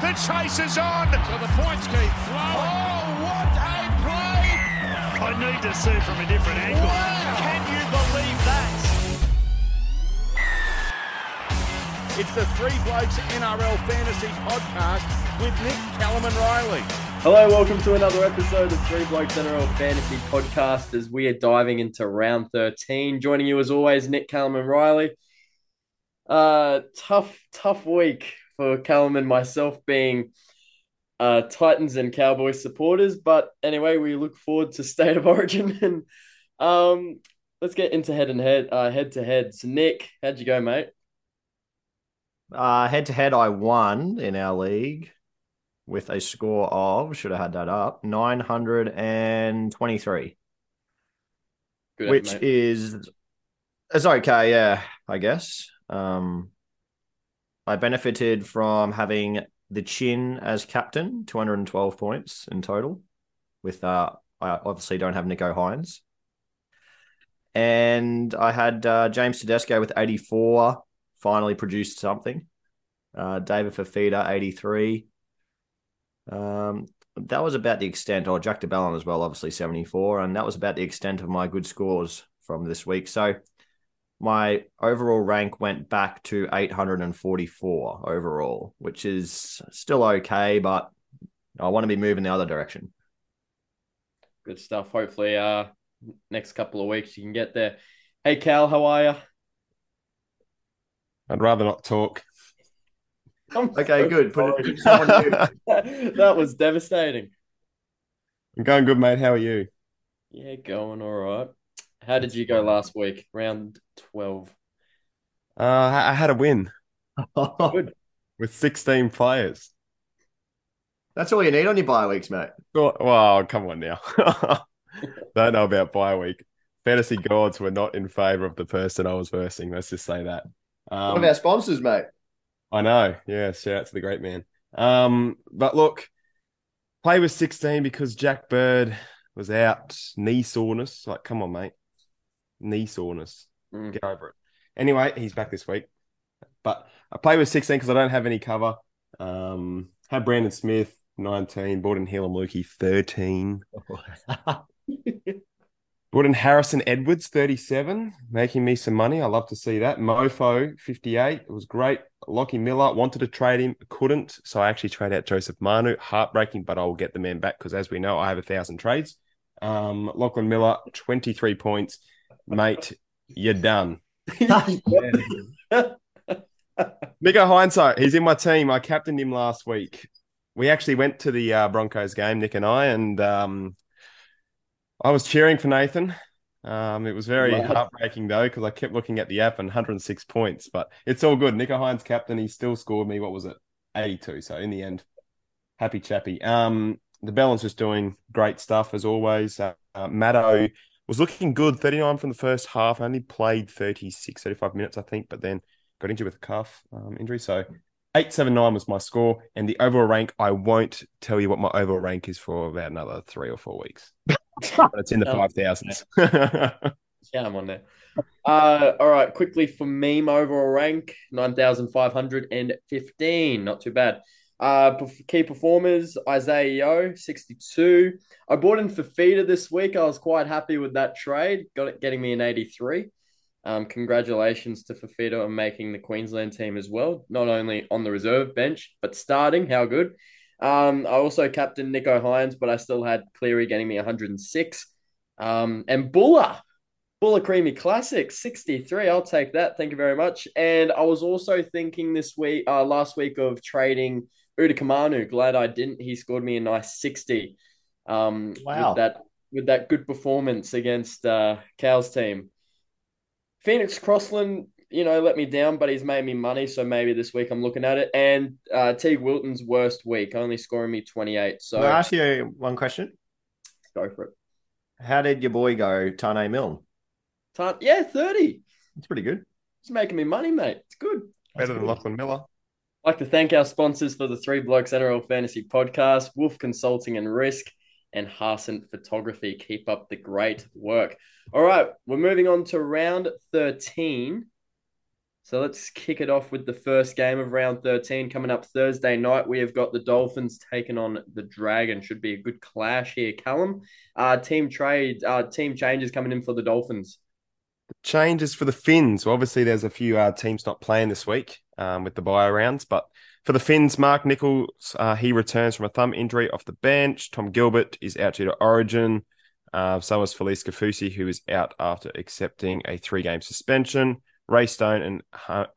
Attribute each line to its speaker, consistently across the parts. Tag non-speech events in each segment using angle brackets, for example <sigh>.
Speaker 1: The chase is on.
Speaker 2: So the points keep flowing.
Speaker 1: Oh, what a play!
Speaker 3: I need to see from a different angle.
Speaker 1: Can you believe that? It's the Three Blokes NRL Fantasy Podcast with Nick Callum and Riley.
Speaker 4: Hello, welcome to another episode of Three Blokes NRL Fantasy Podcast as we are diving into round 13. Joining you as always, Nick Callum and Riley. Uh, tough, tough week for Callum and myself being uh, Titans and Cowboys supporters. But anyway, we look forward to State of <laughs> Origin and um, let's get into head and head, uh, head to head. So, Nick, how'd you go, mate?
Speaker 5: Uh, head to head, I won in our league with a score of, should have had that up, 923, which
Speaker 4: mate.
Speaker 5: is, it's okay, yeah, I guess. Um, I benefited from having the chin as captain, 212 points in total, with, uh, I obviously don't have Nicho Hynes. And I had uh, James Tedesco with 84, finally produced something. Uh, David Fifita, 83. Um, that was about the extent, or Jack de Belin as well, obviously 74. And that was about the extent of my good scores from this week. So my overall rank went back to 844 overall, which is still okay, but I want to be moving the other direction.
Speaker 4: Good stuff. Hopefully, uh, next couple of weeks you can get there. Hey, Cal, how are you?
Speaker 6: I'd rather not talk.
Speaker 5: Okay, good. Put it, <laughs> someone
Speaker 6: I'm
Speaker 4: that was devastating.
Speaker 6: going good, mate. How are you?
Speaker 4: Yeah, going all right. How did you go last week? Round 12.
Speaker 6: Uh, I had a win <laughs> with 16 players.
Speaker 5: That's all you need on your bye weeks, mate.
Speaker 6: Oh, Wow, come on now. <laughs> Don't know about bye week. Fantasy gods were not in favor of the person I was versing. Let's just say that.
Speaker 5: One
Speaker 6: Um,
Speaker 5: of our sponsors, mate.
Speaker 6: I know. Yeah, shout out to the great man. Um, but look, play with 16 because Jack Bird was out, knee soreness. Like, come on, mate. Knee soreness.
Speaker 4: Mm.
Speaker 6: Get over it. Anyway, he's back this week. But I play with 16 because I don't have any cover. Um, had Brandon Smith, 19, brought in Heilum Luki, 13. <laughs> Brought in Harrison Edwards, 37, making me some money. I love to see that. Mofo, 58. It was great. Lockie Miller wanted to trade him, couldn't. So I actually trade out Joseph Manu. Heartbreaking, but I will get the man back because, as we know, I have a thousand trades. Um, Lachlan Miller, 23 points. Mate, you're done. <laughs> Nico Hindsight, he's in my team. I captained him last week. We actually went to the uh, Broncos game, Nick and I, and um, I was cheering for Nathan. Um, it was very
Speaker 4: Wow.
Speaker 6: heartbreaking though because I kept looking at the app and 106 points, but it's all good. Nicho Hynes captain, he still scored me. What was it? 82. So in the end, happy chappy. Um, the balance was doing great stuff as always. Uh, uh, Maddo was looking good. 39 from the first half. Only played 36, 35 minutes, I think, but then got injured with a calf um, injury. So 879 was my score. And the overall rank, I won't tell you what my overall rank is for about another three or four weeks. but it's in the <laughs>
Speaker 4: Oh.
Speaker 6: 5,000s. <laughs>
Speaker 4: Yeah, I'm on there. Uh, all right, quickly for me, my overall rank 9,515. Not too bad. Uh, key performers Isaah Yeo, 62. I bought in Fifita this week. I was quite happy with that trade, got it getting me an 83. Um, congratulations to Fifita on making the Queensland team as well, not only on the reserve bench, but starting. How good. Um, I also captained Nicho Hynes, but I still had Cleary getting me 106. Um, and Buller, Buller Creamy Classic, 63. I'll take that. Thank you very much. And I was also thinking this week, uh, last week of trading Uda Kamanu. Glad I didn't. He scored me a nice 60. Um,
Speaker 5: Wow.
Speaker 4: with that with that good performance against uh Cal's team. Phoenix Crossland, you know, let me down, but he's made me money, so maybe this week I'm looking at it. And uh Teig Wilton's worst week, only scoring me 28. So
Speaker 5: Can I ask you one question?
Speaker 4: go for it.
Speaker 5: How did your boy go, Tane Milne?
Speaker 4: Time, yeah, 30.
Speaker 5: It's pretty good.
Speaker 4: It's making me money, mate. It's good.
Speaker 6: Better than Lachlan Miller.
Speaker 4: I'd like to thank our sponsors for the Three Blokes NRL Fantasy Podcast, Wolf Consulting and Risk, and Harsent Photography. Keep up the great work. All right, we're moving on to round 13. So let's kick it off with the first game of round 13 coming up Thursday night. We have got the Dolphins taking on the Dragon. Should be a good clash here. Callum, uh, team trade, uh, team changes coming in for the Dolphins.
Speaker 6: Changes for the Finns. Well, obviously, there's a few uh, teams not playing this week um, with the buy rounds, but for the Finns, Mark Nicholls, uh, he returns from a thumb injury off the bench. Tom Gilbert is out due to Origin. Uh, so is Felise Kaufusi, who is out after accepting a three-game suspension. Ray Stone and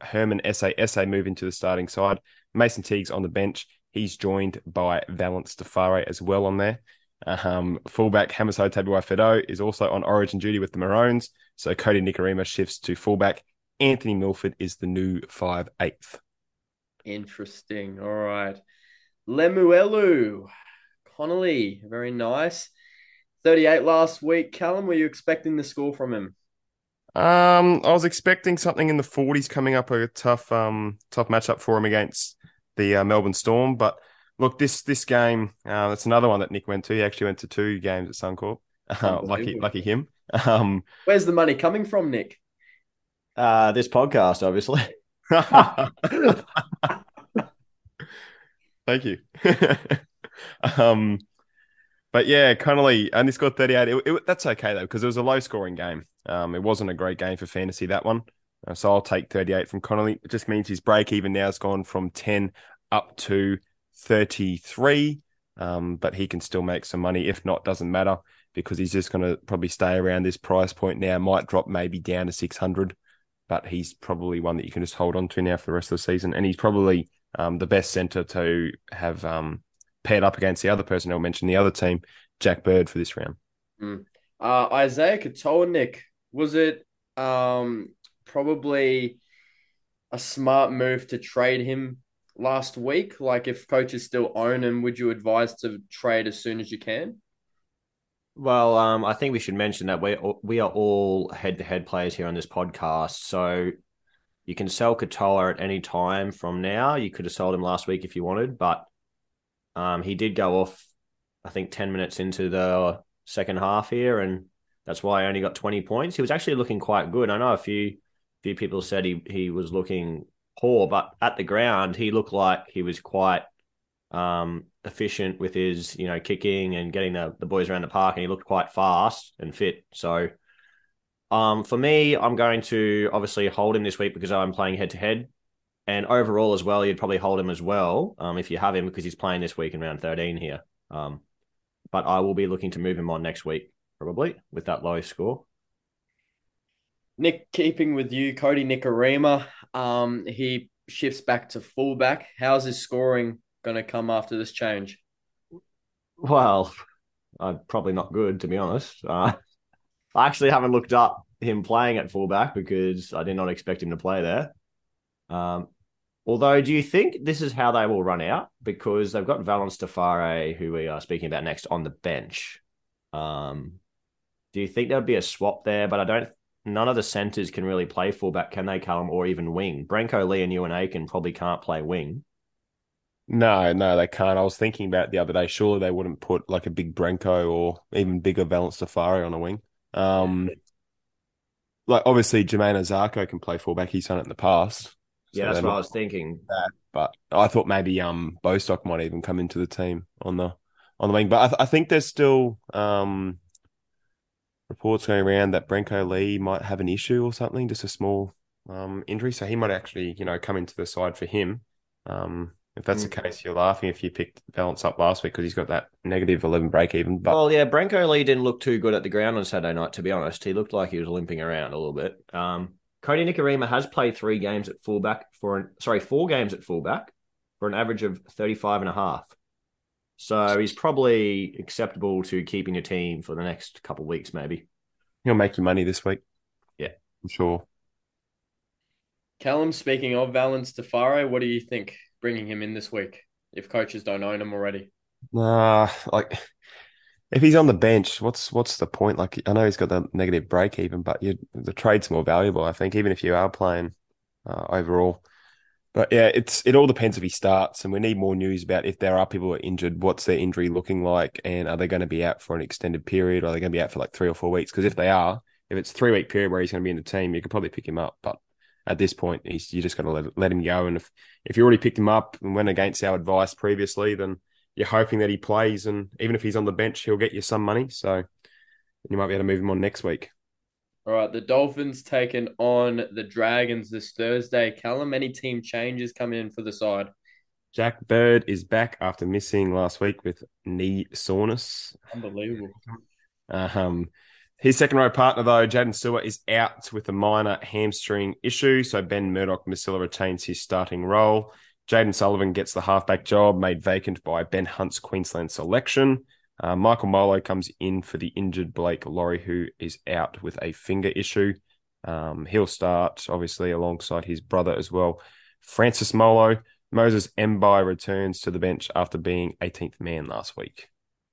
Speaker 6: Herman Ese'ese move into the starting side. Mason Teague's on the bench. He's joined by Valynce Te Whare as well on there. Um, fullback Hamiso Tabuai is also on origin duty with the Maroons. So Kodi Nikorima shifts to fullback. Anthony Milford is the new five eighth.
Speaker 4: Interesting. All right. Lemuelu. Connelly. Very nice. 38 last week. Callum, were you expecting the score from him?
Speaker 6: Um, I was expecting something in the 40s coming up, a tough, um, tough matchup for him against the uh, Melbourne Storm. But look, this this game, uh, that's another one that Nick went to. He actually went to two games at Suncorp. <laughs> Uh, lucky, lucky him. <laughs> Um,
Speaker 4: Where's the money coming from, Nick?
Speaker 5: Uh, this podcast, obviously. <laughs>
Speaker 6: Thank you. um, but yeah, Connelly only scored 38. It, it, that's okay though, because it was a low scoring game. Um, it wasn't a great game for fantasy, that one. Uh, so I'll take 38 from Connelly. It just means his break even now has gone from 10 up to 33. Um, but he can still make some money. If not, doesn't matter because he's just going to probably stay around this price point now. Might drop maybe down to 600, but he's probably one that you can just hold on to now for the rest of the season. And he's probably um, the best centre to have um, paired up against the other person I'll mention, the other team, Jack Bird, for this round.
Speaker 4: Mm. Uh, Isaiah was it um, probably a smart move to trade him last week? Like, if coaches still own him, would you advise to trade as soon as you can?
Speaker 5: Well, um, I think we should mention that we we are all head to head players here on this podcast, so you can sell Katoa at any time from now. You could have sold him last week if you wanted, but um, he did go off, I think, ten minutes into the second half here, and that's why I only got 20 points. He was actually looking quite good. I know a few few people said he he was looking poor, but at the ground he looked like he was quite um, efficient with his you know kicking and getting the, the boys around the park, and he looked quite fast and fit. So um, for me, I'm going to obviously hold him this week because I'm playing head to head. And overall as well, you'd probably hold him as well um, if you have him because he's playing this week in round 13 here. Um, but I will be looking to move him on next week probably with that low score.
Speaker 4: Nick, keeping with you, Kodi Nikorima, um, he shifts back to fullback. How's his scoring going to come after this change?
Speaker 5: Well, uh, probably not good to be honest. Uh, I actually haven't looked up him playing at fullback because I did not expect him to play there. Um, although, do you think this is how they will run out? Because they've got Valynce Te Whare, who we are speaking about next, on the bench. Um, do you think there would be a swap there? But I don't. None of the centers can really play fullback, can they, Callum, or even wing? Brenko Lee and Euan Aitken probably can't play wing.
Speaker 6: No, no, they can't. I was thinking about the other day. Surely they wouldn't put like a big Brenko or even bigger Valynce Te Whare on a wing. Um, like obviously Jamayne Isaako can play fullback. He's done it in the past. So
Speaker 5: yeah, that's what I was thinking.
Speaker 6: That, but I thought maybe um Bostock might even come into the team on the on the wing. But I, th- I think there's still um reports going around that Brenko Lee might have an issue or something, just a small um injury. So he might actually you know come into the side for him. Um, if that's mm. the case, you're laughing if you picked Valynce up last week because he's got that negative 11 break even. But...
Speaker 5: Well, yeah, Brenko Lee didn't look too good at the ground on Saturday night, to be honest. He looked like he was limping around a little bit. Um, Kodi Nikorima has played three games at fullback for an, sorry, four games at fullback for an average of 35 and a half. So he's probably acceptable to keeping a team for the next couple of weeks, maybe.
Speaker 6: He'll make you money this week.
Speaker 5: Yeah.
Speaker 6: I'm sure.
Speaker 4: Callum, speaking of Valynce Te Whare, what do you think? bringing him in this week if coaches don't own him already?
Speaker 6: Nah, like if he's on the bench, what's what's the point? Like I know he's got the negative break even, but you, the trade's more valuable, I think, even if you are playing uh, overall. But yeah, it's it all depends if he starts, and we need more news about if there are people who are injured. What's their injury looking like, and are they going to be out for an extended period? Or are they going to be out for like three or four weeks? Because if they are, if it's three week period where he's going to be in the team, you could probably pick him up. But at this point, he's you just got to let, let him go. And if if you already picked him up and went against our advice previously, then you're hoping that he plays, and even if he's on the bench, he'll get you some money. So you might be able to move him on next week.
Speaker 4: All right, the Dolphins taking on the Dragons this Thursday. Callum, any team changes coming in for the side?
Speaker 6: Jack Bird is back after missing last week with knee soreness.
Speaker 4: Unbelievable.
Speaker 6: Um, his second row partner, though, Jaydn Su'A, is out with a minor hamstring issue. So Ben Murdoch Masila retains his starting role. Jayden Sullivan gets the halfback job made vacant by Ben Hunt's Queensland selection. Uh, Michael Molo comes in for the injured Blake Lawrie, who is out with a finger issue. Um, he'll start, obviously, alongside his brother as well, Francis Molo. Moses Mbye returns to the bench after being 18th man last week.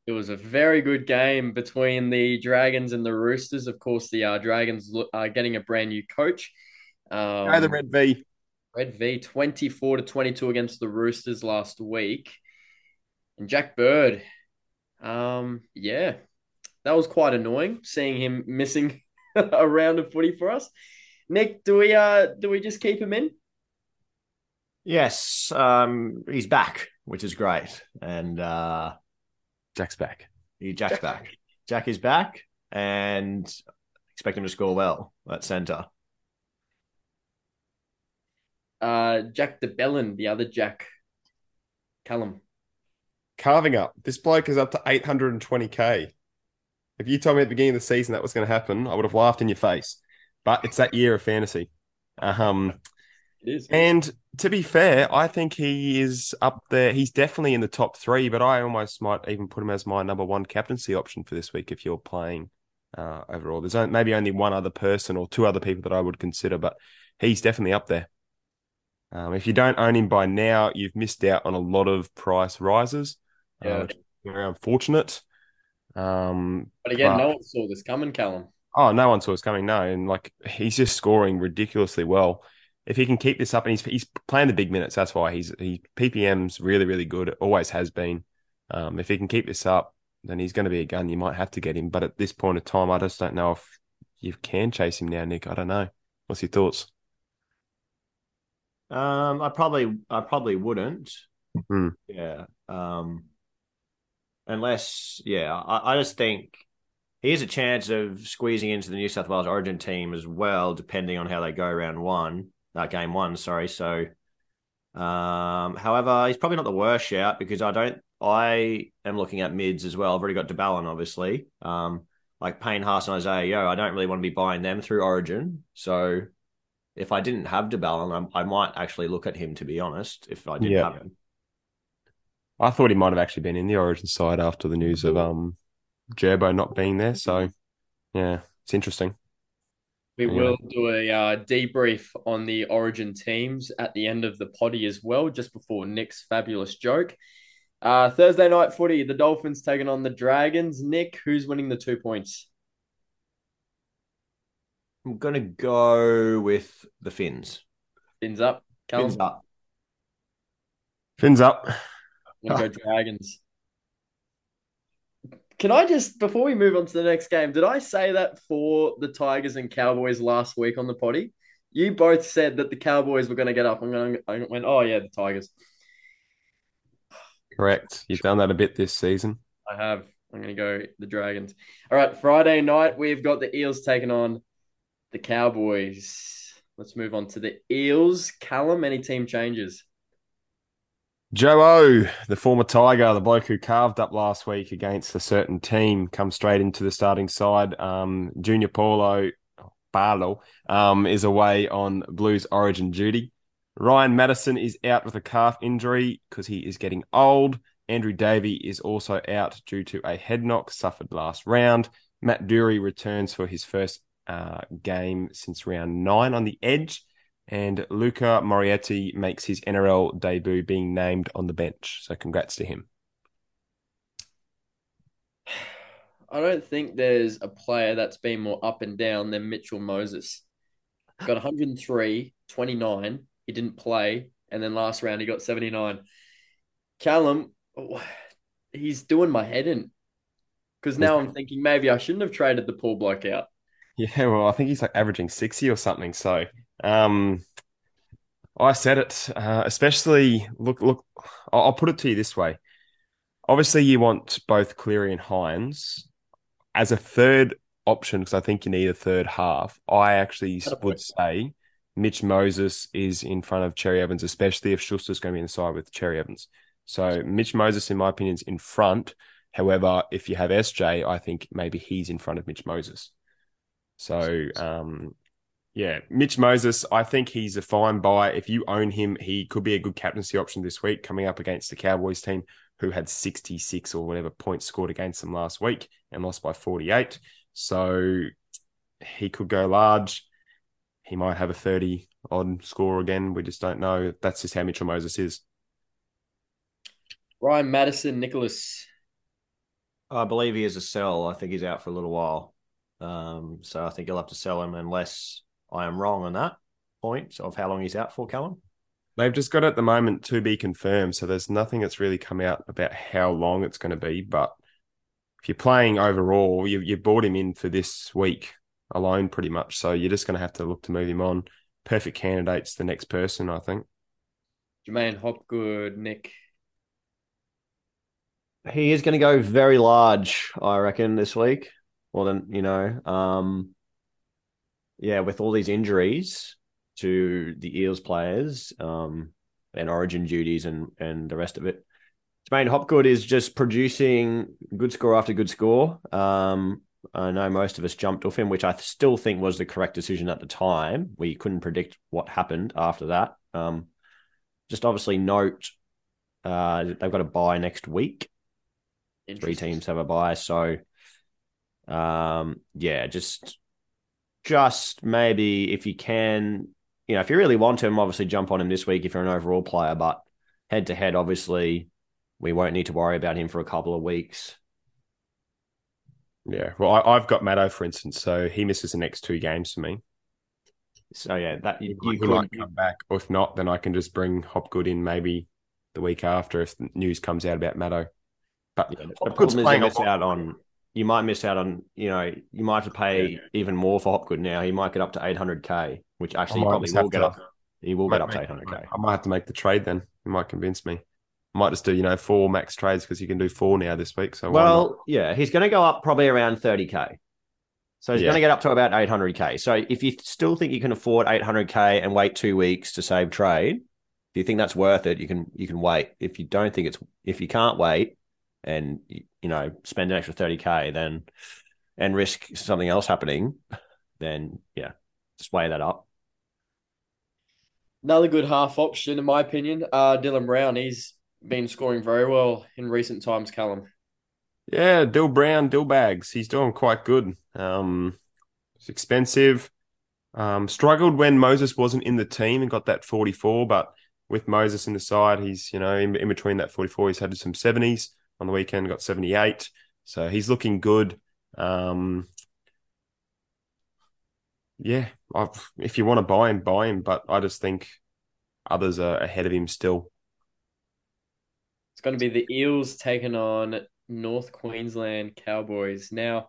Speaker 4: It was a very good game between the Dragons and the Roosters. Of course, the uh, Dragons are getting a brand new coach.
Speaker 6: Um, Go the Red V.
Speaker 4: Red V, 24 to 22 against the Roosters last week. And Jack Bird, um, yeah, that was quite annoying seeing him missing <laughs> a round of footy for us. Nick, do we uh do we just keep him in?
Speaker 5: Yes, um, he's back, which is great, and uh,
Speaker 6: Jack's back.
Speaker 5: He Jack's back. Jack is back, and expect him to score well at centre.
Speaker 4: Uh, Jack de Belin, the other Jack, Callum
Speaker 6: carving up. This bloke is up to 820k. If you told me at the beginning of the season that was going to happen, I would have laughed in your face. But it's that year of fantasy. Um,
Speaker 4: it is.
Speaker 6: And to be fair, I think he is up there. He's definitely in the top three, but I almost might even put him as my number one captaincy option for this week if you're playing uh, overall. There's maybe only one other person or two other people that I would consider, but he's definitely up there. Um, if you don't own him by now, you've missed out on a lot of price rises. Yeah. Uh, very unfortunate. Um,
Speaker 4: but again, but, no one saw this coming, Callum.
Speaker 6: Oh, no one saw this coming. No, and like he's just scoring ridiculously well. If he can keep this up, and he's he's playing the big minutes, that's why he's he PPM's really really good. always has been. Um, if he can keep this up, then he's going to be a gun. You might have to get him, but at this point of time, I just don't know if you can chase him now, Nick. I don't know. What's your thoughts?
Speaker 5: Um, I probably I probably wouldn't.
Speaker 6: Mm-hmm.
Speaker 5: Yeah. Um, unless, yeah, I, I just think he has a chance of squeezing into the New South Wales Origin team as well, depending on how they go round one, uh, game one. Sorry. So, um, however, he's probably not the worst shout because I don't. I am looking at mids as well. I've already got de Belin, obviously. Um, like Payne Haas and Isaah Yeo, I don't really want to be buying them through Origin. So, if I didn't have de Belin, I, I might actually look at him to be honest. If I didn't yeah. have him.
Speaker 6: I thought he might have actually been in the Origin side after the news of um Gerbo not being there. So yeah, it's interesting.
Speaker 4: We anyway. will do a uh, debrief on the Origin teams at the end of the potty as well, just before Nick's fabulous joke. Uh, Thursday night footy, the Dolphins taking on the Dragons. Nick, who's winning the two points?
Speaker 5: I'm gonna go with the Fins.
Speaker 4: Fins up.
Speaker 5: Callum. Fins up.
Speaker 6: Fins up.
Speaker 4: I'm gonna go <laughs> Dragons. Can I just before we move on to the next game, did I say that for the Tigers and Cowboys last week on the potty? You both said that the Cowboys were going to get up. I'm going. I went, oh yeah, the Tigers.
Speaker 6: Correct. You've done that a bit this season.
Speaker 4: I have. I'm going to go the Dragons. All right, Friday night we've got the Eels taking on the Cowboys. Let's move on to the Eels. Callum, any team changes?
Speaker 6: Joe O, the former Tiger, the bloke who carved up last week against a certain team, comes straight into the starting side. Um, Junior Paulo Barlow um, is away on Blues Origin duty. Ryan Matterson is out with a calf injury because he is getting old. Andrew Davey is also out due to a head knock suffered last round. Matt Doorey returns for his first uh, game since round nine on the edge. And Luca Moretti makes his NRL debut being named on the bench. So congrats to him. <sighs>
Speaker 4: I don't think there's a player that's been more up and down than Mitchell Moses. <gasps> Got 103, 29. He didn't play. And then last round, he got 79. Callum, <sighs> he's doing my head in. Because now I'm thinking maybe I shouldn't have traded the poor bloke out. <laughs>
Speaker 6: Yeah, well, I think he's like averaging 60 or something. So <laughs> Um, I said it, uh, especially look, look, I'll, I'll put it to you this way. Obviously, you want both Cleary and Hynes as a third option because I think you need a third half. I actually would say Mitch Moses is in front of Cherry Evans, especially if Schuster's going to be inside with Cherry Evans. So Mitch Moses, in my opinion, is in front. However, if you have SJ, I think maybe he's in front of Mitch Moses. So, um, yeah, Mitch Moses, I think he's a fine buy. If you own him, he could be a good captaincy option this week coming up against the Cowboys team who had 66 or whatever points scored against them last week and lost by 48. So he could go large. He might have a 30 odd score again. We just don't know. That's just how Mitchell Moses is.
Speaker 4: Ryan Matterson, Nicholas.
Speaker 5: I believe he is a sell. I think he's out for a little while. Um, so I think you'll have to sell him unless I am wrong on that point of how long he's out for, Callum.
Speaker 6: They've just got at the moment to be confirmed. So there's nothing that's really come out about how long it's going to be. But if you're playing overall, you, you bought him in for this week alone, pretty much. So you're just going to have to look to move him on. Perfect candidate's the next person, I think.
Speaker 4: J'maine Hopgood, Nick.
Speaker 5: He is going to go very large, I reckon, this week. Well, then, you know, um, yeah, with all these injuries to the Eels players um, and origin duties and, and the rest of it, J'maine Hopgood is just producing good score after good score. Um, I know most of us jumped off him, which I still think was the correct decision at the time. We couldn't predict what happened after that. Um, just obviously note uh, they've got a buy next week three teams have a buy. So, um, yeah, just just maybe if you can, you know, if you really want him, obviously jump on him this week if you're an overall player. But head to head, obviously, we won't need to worry about him for a couple of weeks.
Speaker 6: Yeah. Well, I, I've got Maddo, for instance. So he misses the next two games for me.
Speaker 5: So yeah, that you, you
Speaker 6: might
Speaker 5: could
Speaker 6: come back. Or if not, then I can just bring Hopgood in maybe the week after if news comes out about Maddo. But
Speaker 5: Yeah,
Speaker 6: Hopgood's playing
Speaker 5: miss out on. You might miss out on. You know, you might have to pay even more for Hopgood now. He might get up to 800k, which actually probably will get
Speaker 6: to-
Speaker 5: up. He will get up to 800k.
Speaker 6: I might have to make the trade then. You might convince me. I might just do, you know, four max trades because you can do four now this week. So?
Speaker 5: Well, yeah, he's going to go up probably around 30k. So he's
Speaker 6: Yeah.
Speaker 5: going to get up to about 800k. So if you still think you can afford 800k and wait two weeks to save trade, if you think that's worth it, you can you can wait. If you don't think it's if you can't wait and you know spend an extra 30k then and risk something else happening, then yeah, just weigh that up.
Speaker 4: Another good half option, in my opinion. Uh, Dylan Brown. He's been scoring very well in recent times, Callum.
Speaker 6: Yeah, Dill Brown, Dill Bags. He's doing quite good. Um, it's expensive. Um, struggled when Moses wasn't in the team and got that 44, but with Moses in the side, he's, you know, in, in between that 44, he's had some 70s on the weekend, got 78. So he's looking good. Um, yeah, I've, if you want to buy him, buy him, but I just think others are ahead of him still.
Speaker 4: It's going to be the Eels taking on North Queensland Cowboys. Now,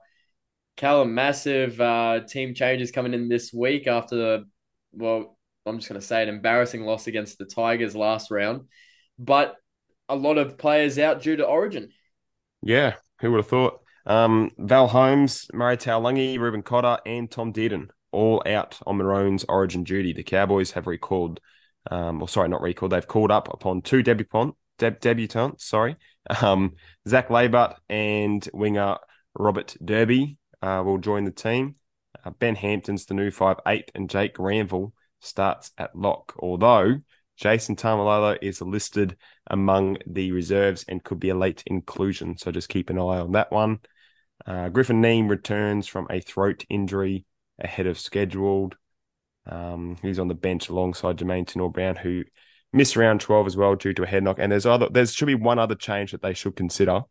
Speaker 4: Callum, massive uh, team changes coming in this week after the, well, I'm just going to say an embarrassing loss against the Tigers last round, but a lot of players out due to Origin.
Speaker 6: Yeah, who would have thought? Um, Val Holmes, Murray Taulagi, Reuben Cotter, and Tom Dearden all out on Maroon's origin duty. The Cowboys have recalled, um, or sorry, not recalled, they've called up upon two debutant, deb- debutants, sorry, <laughs> um, Zac Laybutt and winger Robert Derby uh, will join the team. Uh, ben Hampton's the new five eight, and Jake Granville starts at lock, although Jason Taumalolo is listed among the reserves and could be a late inclusion. So just keep an eye on that one. Uh, Griffin Neame returns from a throat injury ahead of scheduled. Um, he's on the bench alongside Jamayne Taunoa-Brown, who missed round 12 as well due to a head knock. And there's other there should be one other change that they should consider,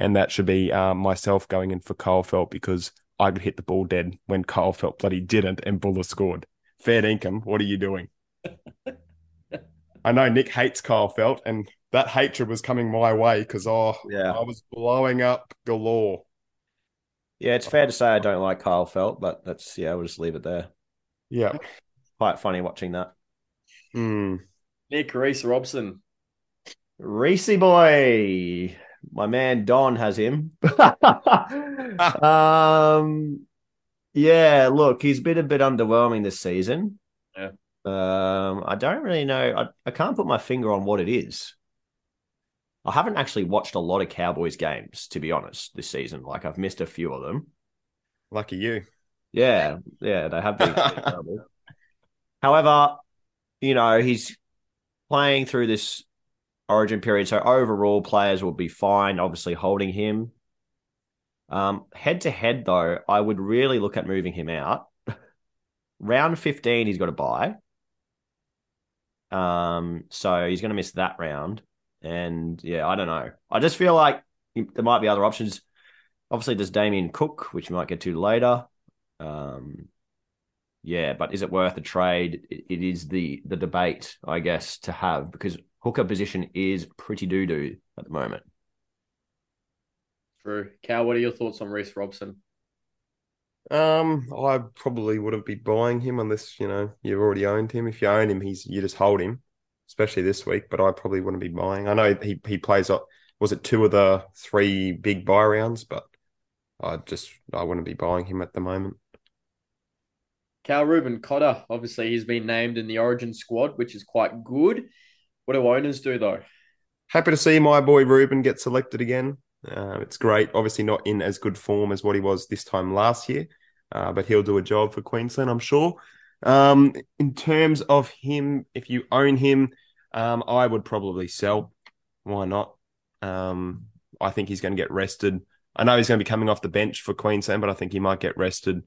Speaker 6: and that should be uh, myself going in for Kyle Feldt because I could hit the ball dead when Kyle Feldt bloody didn't and Buller scored. Fair income, what are you doing? <laughs> I know Nick hates Kyle Feldt, and that hatred was coming my way because oh,
Speaker 5: Yeah.
Speaker 6: I was blowing up galore.
Speaker 5: Yeah, it's fair to say I don't like Kyle Feldt, but that's yeah, we'll just leave it there.
Speaker 6: Yeah,
Speaker 5: quite funny watching that.
Speaker 6: Hmm.
Speaker 4: Nick Reece Robson.
Speaker 5: Reece boy, my man Don has him. <laughs> um, yeah, look, he's been a bit underwhelming this season.
Speaker 4: Yeah.
Speaker 5: Um, I don't really know. I, I can't put my finger on what it is. I haven't actually watched a lot of Cowboys games, to be honest, this season. Like I've missed a few of them.
Speaker 6: Lucky you.
Speaker 5: Yeah, yeah, they have been. <laughs> However, you know, he's playing through this origin period, so overall players will be fine, obviously holding him. Um, head to head, though, I would really look at moving him out. <laughs> Round 15, he's got to buy. Um, so he's going to miss that round. And yeah, I don't know. I just feel like there might be other options. Obviously, there's Damien Cook, which we might get to later. Um, yeah, but is it worth a trade? It, it is the the debate, I guess, to have because hooker position is pretty doo doo at the moment.
Speaker 4: True. Cal, what are your thoughts on Reece Robson?
Speaker 6: Um, I probably wouldn't be buying him unless you know you've already owned him. If you own him, he's you just hold him, especially this week. But I probably wouldn't be buying. I know he he plays. Was it two of the three big buy rounds? But I just I wouldn't be buying him at the moment.
Speaker 4: Cal Reuben Cotter, obviously he's been named in the Origin squad, which is quite good. What do owners do though?
Speaker 6: Happy to see my boy Reuben get selected again. Uh, it's great. Obviously, not in as good form as what he was this time last year, uh, but he'll do a job for Queensland, I'm sure. Um, in terms of him, if you own him, um, I would probably sell. Why not? Um, I think he's going to get rested. I know he's going to be coming off the bench for Queensland, but I think he might get rested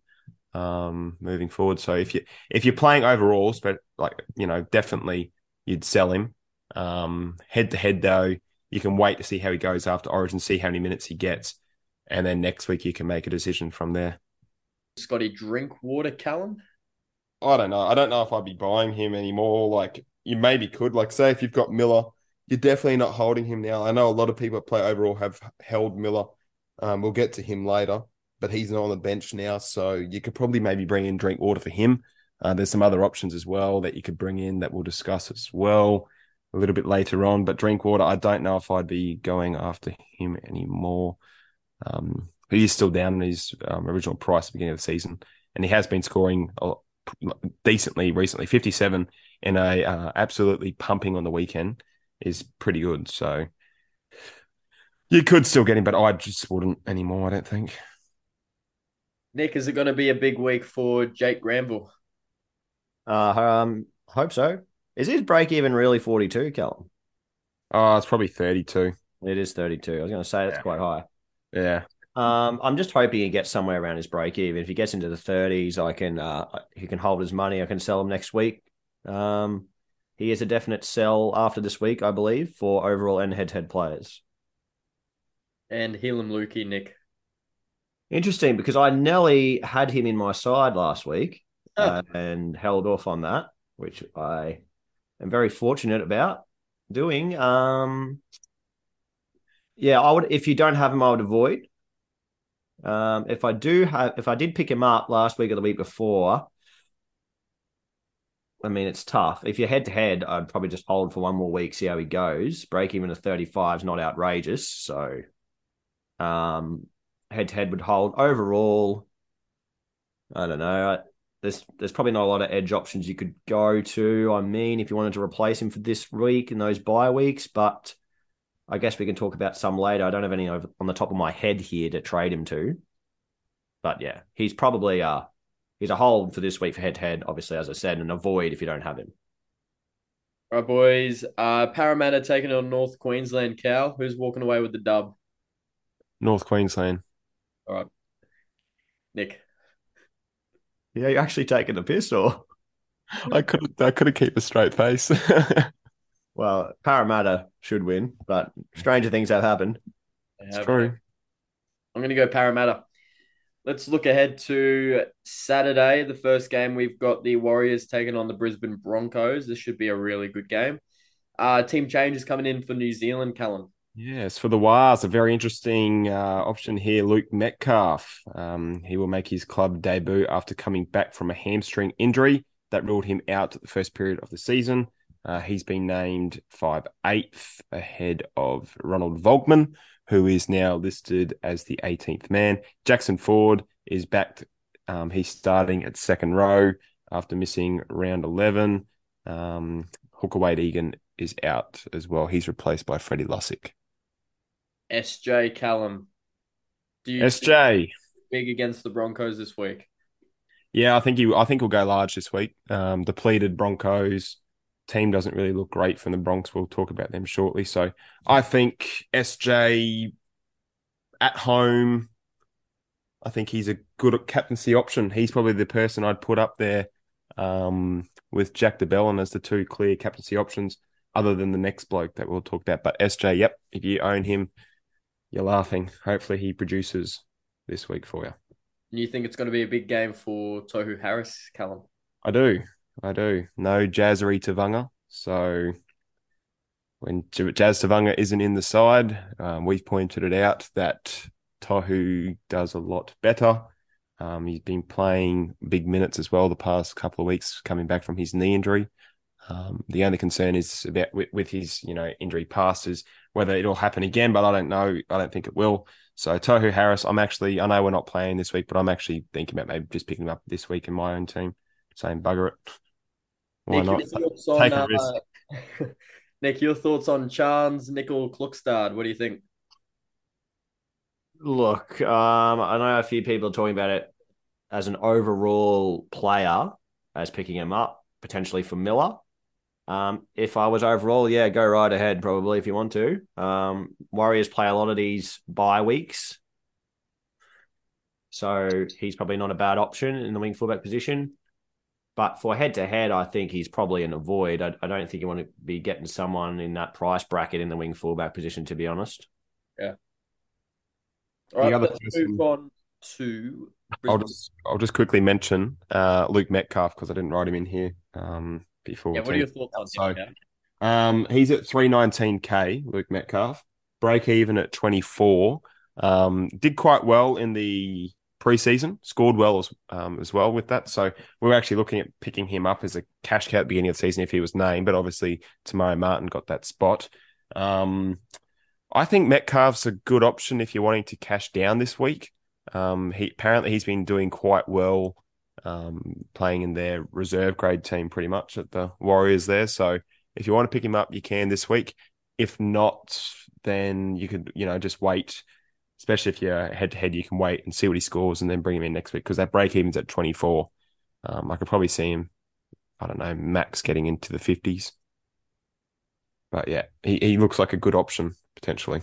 Speaker 6: um, moving forward. So if you if you're playing overalls, but like you know, definitely you'd sell him. Head to head though, you can wait to see how he goes after Origin, see how many minutes he gets, and then next week you can make a decision from there.
Speaker 4: Scotty Drinkwater, Callum.
Speaker 6: I don't know. I don't know if I'd be buying him anymore. Like you maybe could. Like say if you've got Miller, you're definitely not holding him now. I know a lot of people that play overall have held Miller. Um, we'll get to him later, but he's not on the bench now, so you could probably maybe bring in Drinkwater for him. Uh, there's some other options as well that you could bring in that we'll discuss as well a little bit later on. But Drinkwater, I don't know if I'd be going after him anymore. Um, he is still down in his um, original price at the beginning of the season, and he has been scoring decently recently. 57 in a uh, absolutely pumping on the weekend is pretty good. So you could still get him, but I just wouldn't anymore. I don't think.
Speaker 4: Nick, is it going to be a big week for Jake Granville?
Speaker 5: Uh, um, hope so. Is his break even really 42, Callum?
Speaker 6: Oh, it's probably 32.
Speaker 5: It is 32. I was going to say that's
Speaker 6: Yeah.
Speaker 5: quite high.
Speaker 6: Yeah.
Speaker 5: Um, I'm just hoping he gets somewhere around his break even. If he gets into the 30s, I can uh, he can hold his money. I can sell him next week. Um, he is a definite sell after this week, I believe, for overall and head to head players.
Speaker 4: And Heilum Luki, Nick.
Speaker 5: Interesting because I nearly had him in my side last week
Speaker 4: Oh.
Speaker 5: uh, and held off on that, which I am very fortunate about doing. Um, yeah, I would. If you don't have him, I would avoid. Um, if I do have, if I did pick him up last week or the week before, I mean it's tough. If you're head to head, I'd probably just hold for one more week, see how he goes. Break even at 35 is not outrageous, so um, head to head would hold. Overall, I don't know. I, there's there's probably not a lot of edge options you could go to. I mean, if you wanted to replace him for this week in those bye weeks, but I guess we can talk about some later. I don't have any over, on the top of my head here to trade him to. But yeah, he's probably uh he's a hold for this week for head to head, obviously, as I said, and avoid if you don't have him.
Speaker 4: All right, boys. Uh, Parramatta taking on North Queensland. Cow. who's walking away with the dub?
Speaker 6: North Queensland.
Speaker 4: All right, Nick.
Speaker 5: Yeah, you're actually taking the piss or
Speaker 6: I couldn't. I couldn't keep a straight face. <laughs>
Speaker 5: well, Parramatta should win, but stranger things have happened.
Speaker 4: It's
Speaker 6: True.
Speaker 4: I'm going to go Parramatta. Let's look ahead to Saturday. The first game we've got the Warriors taking on the Brisbane Broncos. This should be a really good game. Uh, team changes coming in for New Zealand, Callum.
Speaker 6: Yes, for the Wars, a very interesting uh, option here. Luke Metcalf. Um, he will make his club debut after coming back from a hamstring injury. that ruled him out the first period of the season. Uh, he's been named five eighth ahead of Ronald Volkman, who is now listed as the 18th man. Jackson Ford is back. Um, he's starting at second row after missing round 11. Um, Hooker Wade Egan is out as well. He's replaced by Freddie Lussick.
Speaker 4: SJ Callum. Do you
Speaker 6: SJ.
Speaker 4: big against the Broncos this week?
Speaker 6: Yeah, I think he. I think he'll go large this week. Um, depleted Broncos team doesn't really look great from the Bronx. We'll talk about them shortly. So I think SJ at home. I think he's a good captaincy option. He's probably the person I'd put up there um, with Jack de Belin as the two clear captaincy options, other than the next bloke that we'll talk about. But SJ, yep, if you own him, you're laughing. Hopefully he produces this week for you.
Speaker 4: You think it's going to be a big game for Tohu Harris, Callum?
Speaker 6: I do. I do. No Jazzery Tevaga. So when Jazz Tevaga isn't in the side, um, we've pointed it out that Tohu does a lot better. Um, he's been playing big minutes as well the past couple of weeks, coming back from his knee injury. Um, the only concern is about with, with, his, you know, injury past is whether it'll happen again, but I don't know. I don't think it will. So Tohu Harris, I'm actually, I know we're not playing this week, but I'm actually thinking about maybe just picking him up this week in my own team. Saying bugger it. <laughs>
Speaker 4: Why Nick, not? Your Take on, a risk. Uh, <laughs> Nick, your thoughts on Charnze Nicoll-Klokstad? What do you think?
Speaker 5: Look, um, I know a few people are talking about it as an overall player, as picking him up potentially for Miller. Um, if I was overall, yeah, go right ahead, probably if you want to. Um, Warriors play a lot of these bye weeks, so he's probably not a bad option in the wing fullback position. But for head to head, I think he's probably an avoid. I, I, don't think you want to be getting someone in that price bracket in the wing fullback position, to be honest.
Speaker 4: Yeah. All right, let's person, move on to.
Speaker 6: I'll just I'll just quickly mention uh, Luke Metcalf because I didn't write him in here um, before.
Speaker 4: Yeah, what are your thoughts on
Speaker 6: so, him? Um, he's at three nineteen k. Luke Metcalf break even at twenty four. Um, did quite well in the preseason, scored well as um, as well with that. So we were actually looking at picking him up as a cash cow at the beginning of the season if he was named, but obviously Te Maire Martin got that spot. Um, I think Metcalf's a good option if you're wanting to cash down this week. Um, he apparently he's been doing quite well, um, playing in their reserve grade team pretty much at the Warriors there. So if you want to pick him up, you can this week. If not, then you could you know just wait especially if you're head to head, you can wait and see what he scores and then bring him in next week because that break even's at 24. Um, I could probably see him, I don't know, max getting into the 50s. But yeah, he, he looks like a good option potentially.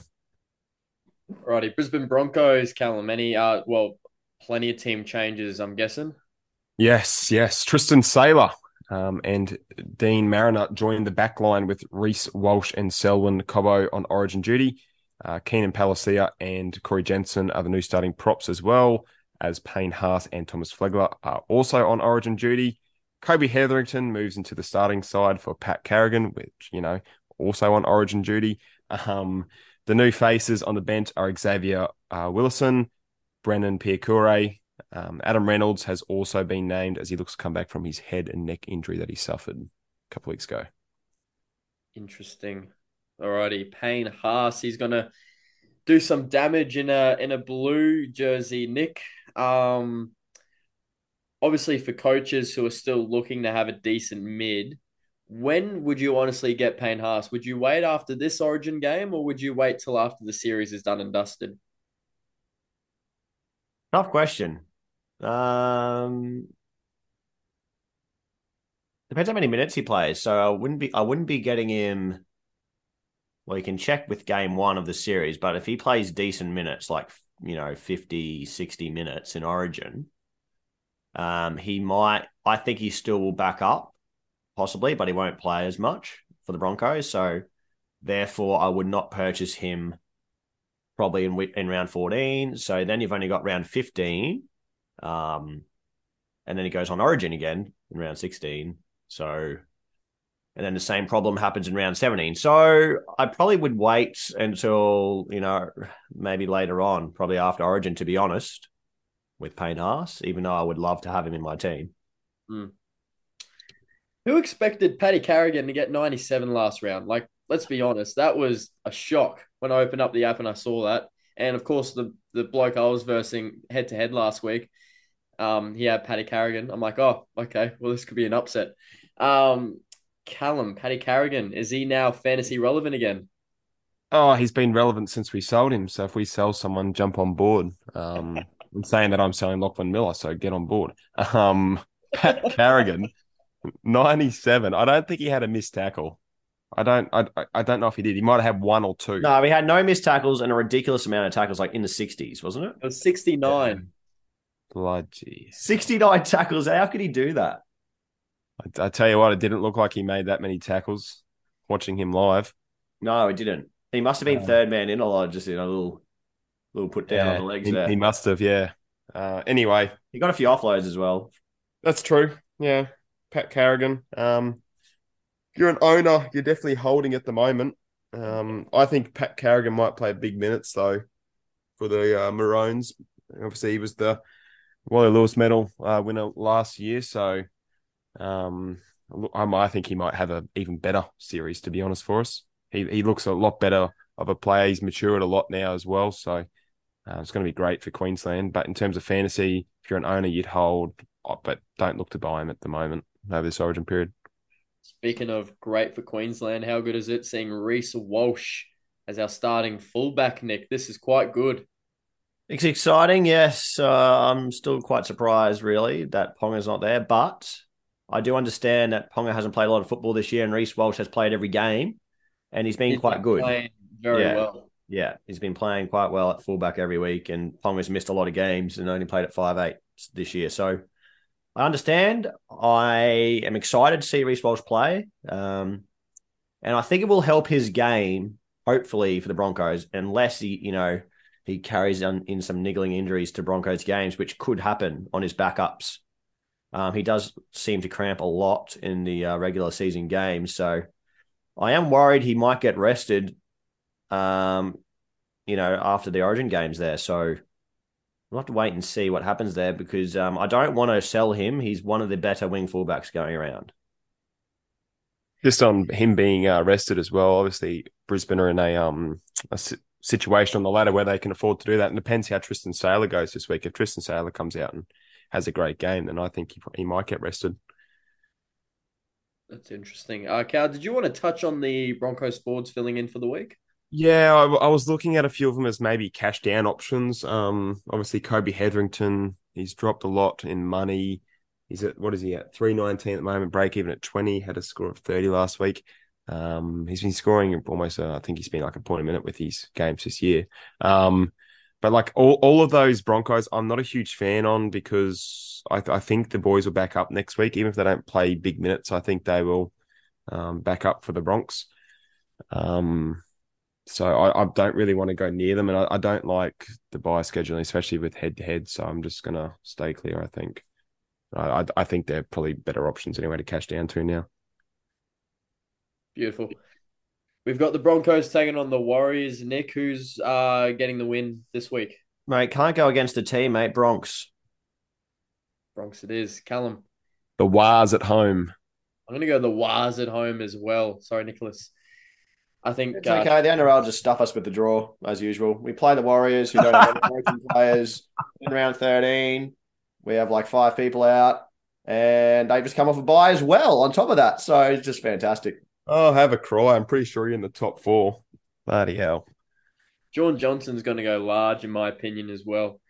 Speaker 4: Righty, Brisbane Broncos, Callum. Uh, well, plenty of team changes, I'm guessing.
Speaker 6: Yes, yes. Tristan Sailor um, and Deine Mariner joined the back line with Reece Walsh and Selwyn Cobbo on origin duty. Uh, Keenan Palasia and Corey Jensen are the new starting props as well, as Payne Haas and Thomas Flegler are also on origin duty. Kobe Hetherington moves into the starting side for Pat Carrigan, which, you know, also on origin duty. Um, the new faces on the bench are Xavier uh, Willison, Brendan Piakura. Um, Adam Reynolds has also been named as he looks to come back from his head and neck injury that he suffered a couple weeks ago.
Speaker 4: Interesting. Alrighty, Payne Haas. He's gonna do some damage in a in a blue jersey. Nick, um, obviously for coaches who are still looking to have a decent mid, when would you honestly get Payne Haas? Would you wait after this Origin game, or would you wait till after the series is done and dusted?
Speaker 5: Tough question. Um, depends how many minutes he plays. So I wouldn't be I wouldn't be getting him well, you can check with game one of the series, but if he plays decent minutes, like, you know, 50, 60 minutes in Origin, um, he might, I think he still will back up, possibly, but he won't play as much for the Broncos. So, therefore, I would not purchase him probably in in round 14. So then you've only got round 15. Um, and then he goes on Origin again in round 16. So and then the same problem happens in round 17. So I probably would wait until, you know, maybe later on, probably after Origin, to be honest, with Payne Haas, even though I would love to have him in my team.
Speaker 4: Mm. Who expected Paddy Carrigan to get 97 last round? Like, let's be honest, that was a shock when I opened up the app and I saw that. And of course, the the bloke I was versing head to head last week, um, he had Paddy Carrigan. I'm like, oh, okay, well, this could be an upset. Um, Callum, Paddy Carrigan, is he now fantasy relevant again?
Speaker 6: Oh, he's been relevant since we sold him. So if we sell someone, jump on board. Um, I'm saying that I'm selling Lachlan Miller, so get on board. Um, Pat <laughs> Carrigan, 97. I don't think he had a missed tackle. I don't. I, I don't know if he did. He might have had one or two.
Speaker 5: No, he had no missed tackles and a ridiculous amount of tackles, like in the sixties, wasn't it?
Speaker 4: It was 69.
Speaker 6: Bloody.
Speaker 5: Sixty-nine tackles. How could he do that?
Speaker 6: I, I tell you what, it didn't look like he made that many tackles. Watching him live,
Speaker 5: No, it didn't. He must have been
Speaker 6: No.
Speaker 5: third man in a lot, just in a little, little put down on the legs
Speaker 6: he,
Speaker 5: there.
Speaker 6: he
Speaker 5: He,
Speaker 6: must have. Yeah. Uh, anyway, He
Speaker 5: got a few offloads as well.
Speaker 6: That's true. Yeah. Pat Carrigan. Um, you're an owner, you're definitely holding at the moment. Um, I think Pat Carrigan might play big minutes though for the uh, Maroons. Obviously, he was the Wally Lewis Medal uh, winner last year, so um, I, think he might have an even better series. To be honest, for us, he he looks a lot better of a player. He's matured a lot now as well, so uh, it's going to be great for Queensland. But in terms of fantasy, if you're an owner, you'd hold, uh, but don't look to buy him at the moment over this Origin period.
Speaker 4: Speaking of great for Queensland, how good is it seeing Reece Walsh as our starting fullback, Nick? This is quite good.
Speaker 5: It's exciting, yes. Uh, I'm still quite surprised, really, that Ponga's not there, but I do understand that Ponga hasn't played a lot of football this year, and Reece Walsh has played every game, and he's been
Speaker 4: He's
Speaker 5: quite good.
Speaker 4: Playing very
Speaker 5: Yeah.
Speaker 4: well.
Speaker 5: Yeah, he's been playing quite well at fullback every week, and Ponga's missed a lot of games and only played at five eight this year. So I understand. I am excited to see Reece Walsh play, um, and I think it will help his game, hopefully for the Broncos, unless he, you know, he carries on in some niggling injuries to Broncos games, which could happen on his backups. Um, he does seem to cramp a lot in the uh, regular season games, so I am worried he might get rested um, you know, after the Origin games there. So we'll have to wait and see what happens there because um, I don't want to sell him. He's one of the better wing fullbacks going around.
Speaker 6: Just on him being uh, rested as well. Obviously, Brisbane are in a um a situation on the ladder where they can afford to do that. And depends how Tristan Sailor goes this week. If Tristan Sailor comes out and has a great game, then I think he, he might get rested.
Speaker 4: That's interesting. Uh, Cal, did you want to touch on the Broncos forwards filling in for the week?
Speaker 6: Yeah, I, I was looking at a few of them as maybe cash down options. Um, obviously Kobe Hetherington, he's dropped a lot in money. He's at what is he at three nineteen at the moment, break even at twenty. Had a score of thirty last week. Um, he's been scoring almost. Uh, I think he's been like a point a minute with his games this year. Um, but like all, all of those Broncos, I'm not a huge fan on because I, I think the boys will back up next week, even if they don't play big minutes. I think they will um, back up for the Bronx. Um, so I, I don't really want to go near them, and I, I don't like the buy scheduling, especially with head to head. So I'm just gonna stay clear. I think. I, I I think they're probably better options anyway to cash down to now.
Speaker 4: Beautiful. We've got the Broncos taking on the Warriors. Nick, who's uh, getting the win this week?
Speaker 5: Mate, can't go against the team, mate. Bronx.
Speaker 4: Bronx it is. Callum.
Speaker 6: The Wars at home.
Speaker 4: I'm going to go the Wars at home as well. Sorry, Nicholas. I think
Speaker 5: It's
Speaker 4: uh,
Speaker 5: okay. The NRL just stuff us with the draw as usual. We play the Warriors, who don't have any <laughs> American players. In round thirteen, we have like five people out, and they just come off a bye as well. On top of that, so it's just fantastic.
Speaker 6: Oh, have a cry. I'm pretty sure you're in the top four. Bloody hell.
Speaker 4: John Johnson's going to go large, in my opinion, as well.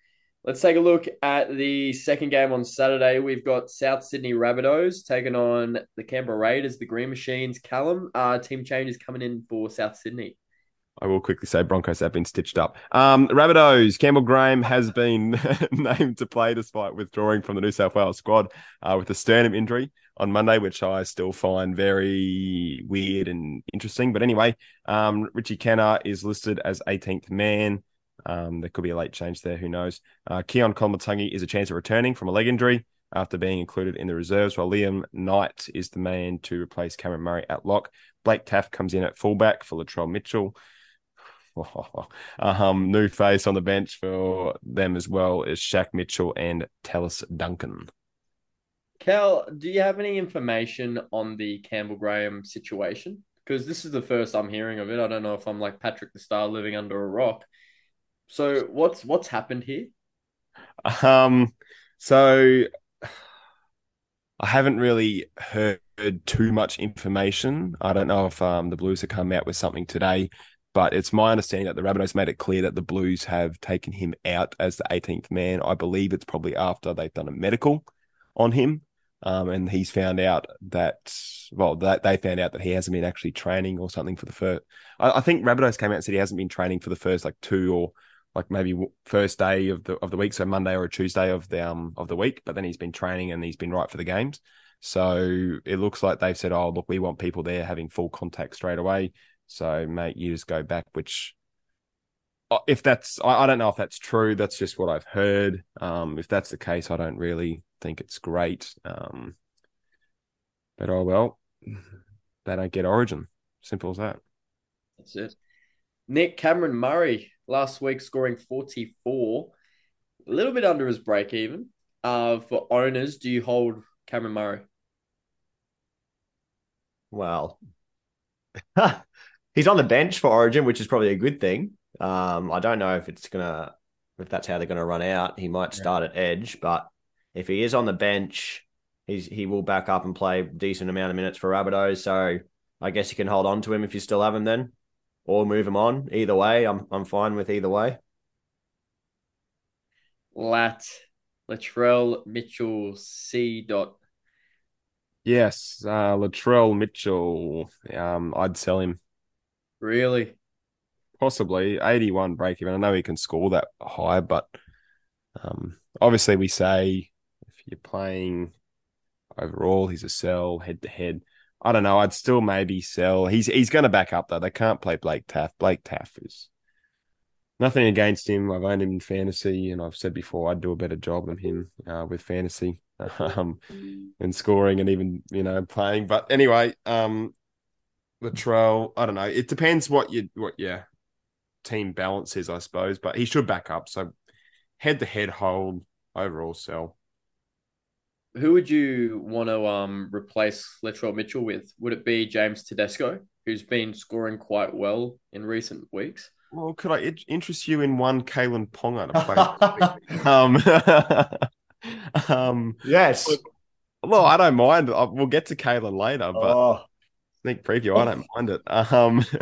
Speaker 4: Let's take a look at the second game on Saturday. We've got South Sydney Rabbitohs taking on the Canberra Raiders, the Green Machines. Callum, uh, team changes coming in for South Sydney.
Speaker 6: I will quickly say Broncos have been stitched up. Um, Rabbitohs, Campbell Graham has been <laughs> named to play despite withdrawing from the New South Wales squad uh, with a sternum injury on Monday, which I still find very weird and interesting. But anyway, um, Richie Kennar is listed as 18th man. Um, there could be a late change there. Who knows? Uh, Keaon Koloamatangi is a chance of returning from a leg injury after being included in the reserves, while Liam Knight is the man to replace Cameron Murray at lock. Blake Taaffe comes in at fullback for Latrell Mitchell. <laughs> um, new face on the bench for them as well is Shaq Mitchell and Tallis Duncan.
Speaker 4: Cal, do you have any information on the Campbell Graham situation? Because this is the first I'm hearing of it. I don't know if I'm like Patrick the Star living under a rock. So what's what's happened here?
Speaker 6: Um, so I haven't really heard too much information. I don't know if um, the Blues have come out with something today, but it's my understanding that the Rabbitohs made it clear that the Blues have taken him out as the 18th man. I believe it's probably after they've done a medical on him. Um, and he's found out that, well, that they found out that he hasn't been actually training or something for the first. I, I think Rabbitohs came out and said he hasn't been training for the first like two or like maybe first day of the of the week, so Monday or a Tuesday of the um of the week. But then he's been training and he's been right for the games. So it looks like they've said, "Oh, look, we want people there having full contact straight away." So, mate, you just go back. Which, uh, if that's, I, I don't know if that's true. That's just what I've heard. Um, if that's the case, I don't really think it's great. Um, but oh well, they don't get Origin. Simple as that.
Speaker 4: That's it. Nick Cameron Murray last week scoring 44, a little bit under his break even. Uh, for owners, do you hold Cameron Murray?
Speaker 5: Well, <laughs> he's on the bench for Origin, which is probably a good thing. Um, I don't know if it's gonna if that's how they're gonna run out. He might start at edge, but if he is on the bench, he's he will back up and play a decent amount of minutes for Rabbitohs. So I guess you can hold on to him if you still have him then, or move him on. Either way, I'm I'm fine with either way.
Speaker 4: Lat Latrell Mitchell C. Dot.
Speaker 6: Yes, uh, Latrell Mitchell. Um, I'd sell him
Speaker 4: Really?
Speaker 6: possibly 81 break even. I know he can score that high, but um, obviously we say if you're playing overall, he's a sell head to head. I don't know. I'd still maybe sell. He's he's going to back up though. They can't play Blake Taaffe. Blake Taaffe is nothing against him. I've owned him in fantasy, and I've said before I'd do a better job than him uh, with fantasy <laughs> um, and scoring and even you know playing. But anyway, um, Latrell, I don't know. It depends what you what your team balance is, I suppose. But he should back up. So head to head hold overall sell.
Speaker 4: Who would you want to um replace Latrell Mitchell with? Would it be James Tedesco, who's been scoring quite well in recent weeks?
Speaker 6: Well, could I interest you in one Kalyn Ponga to play? <laughs> um, <laughs> um,
Speaker 5: Yes.
Speaker 6: well, I don't mind. I- We'll get to Kalyn later, but
Speaker 5: Oh,
Speaker 6: sneak preview, I don't mind it. Um, <laughs>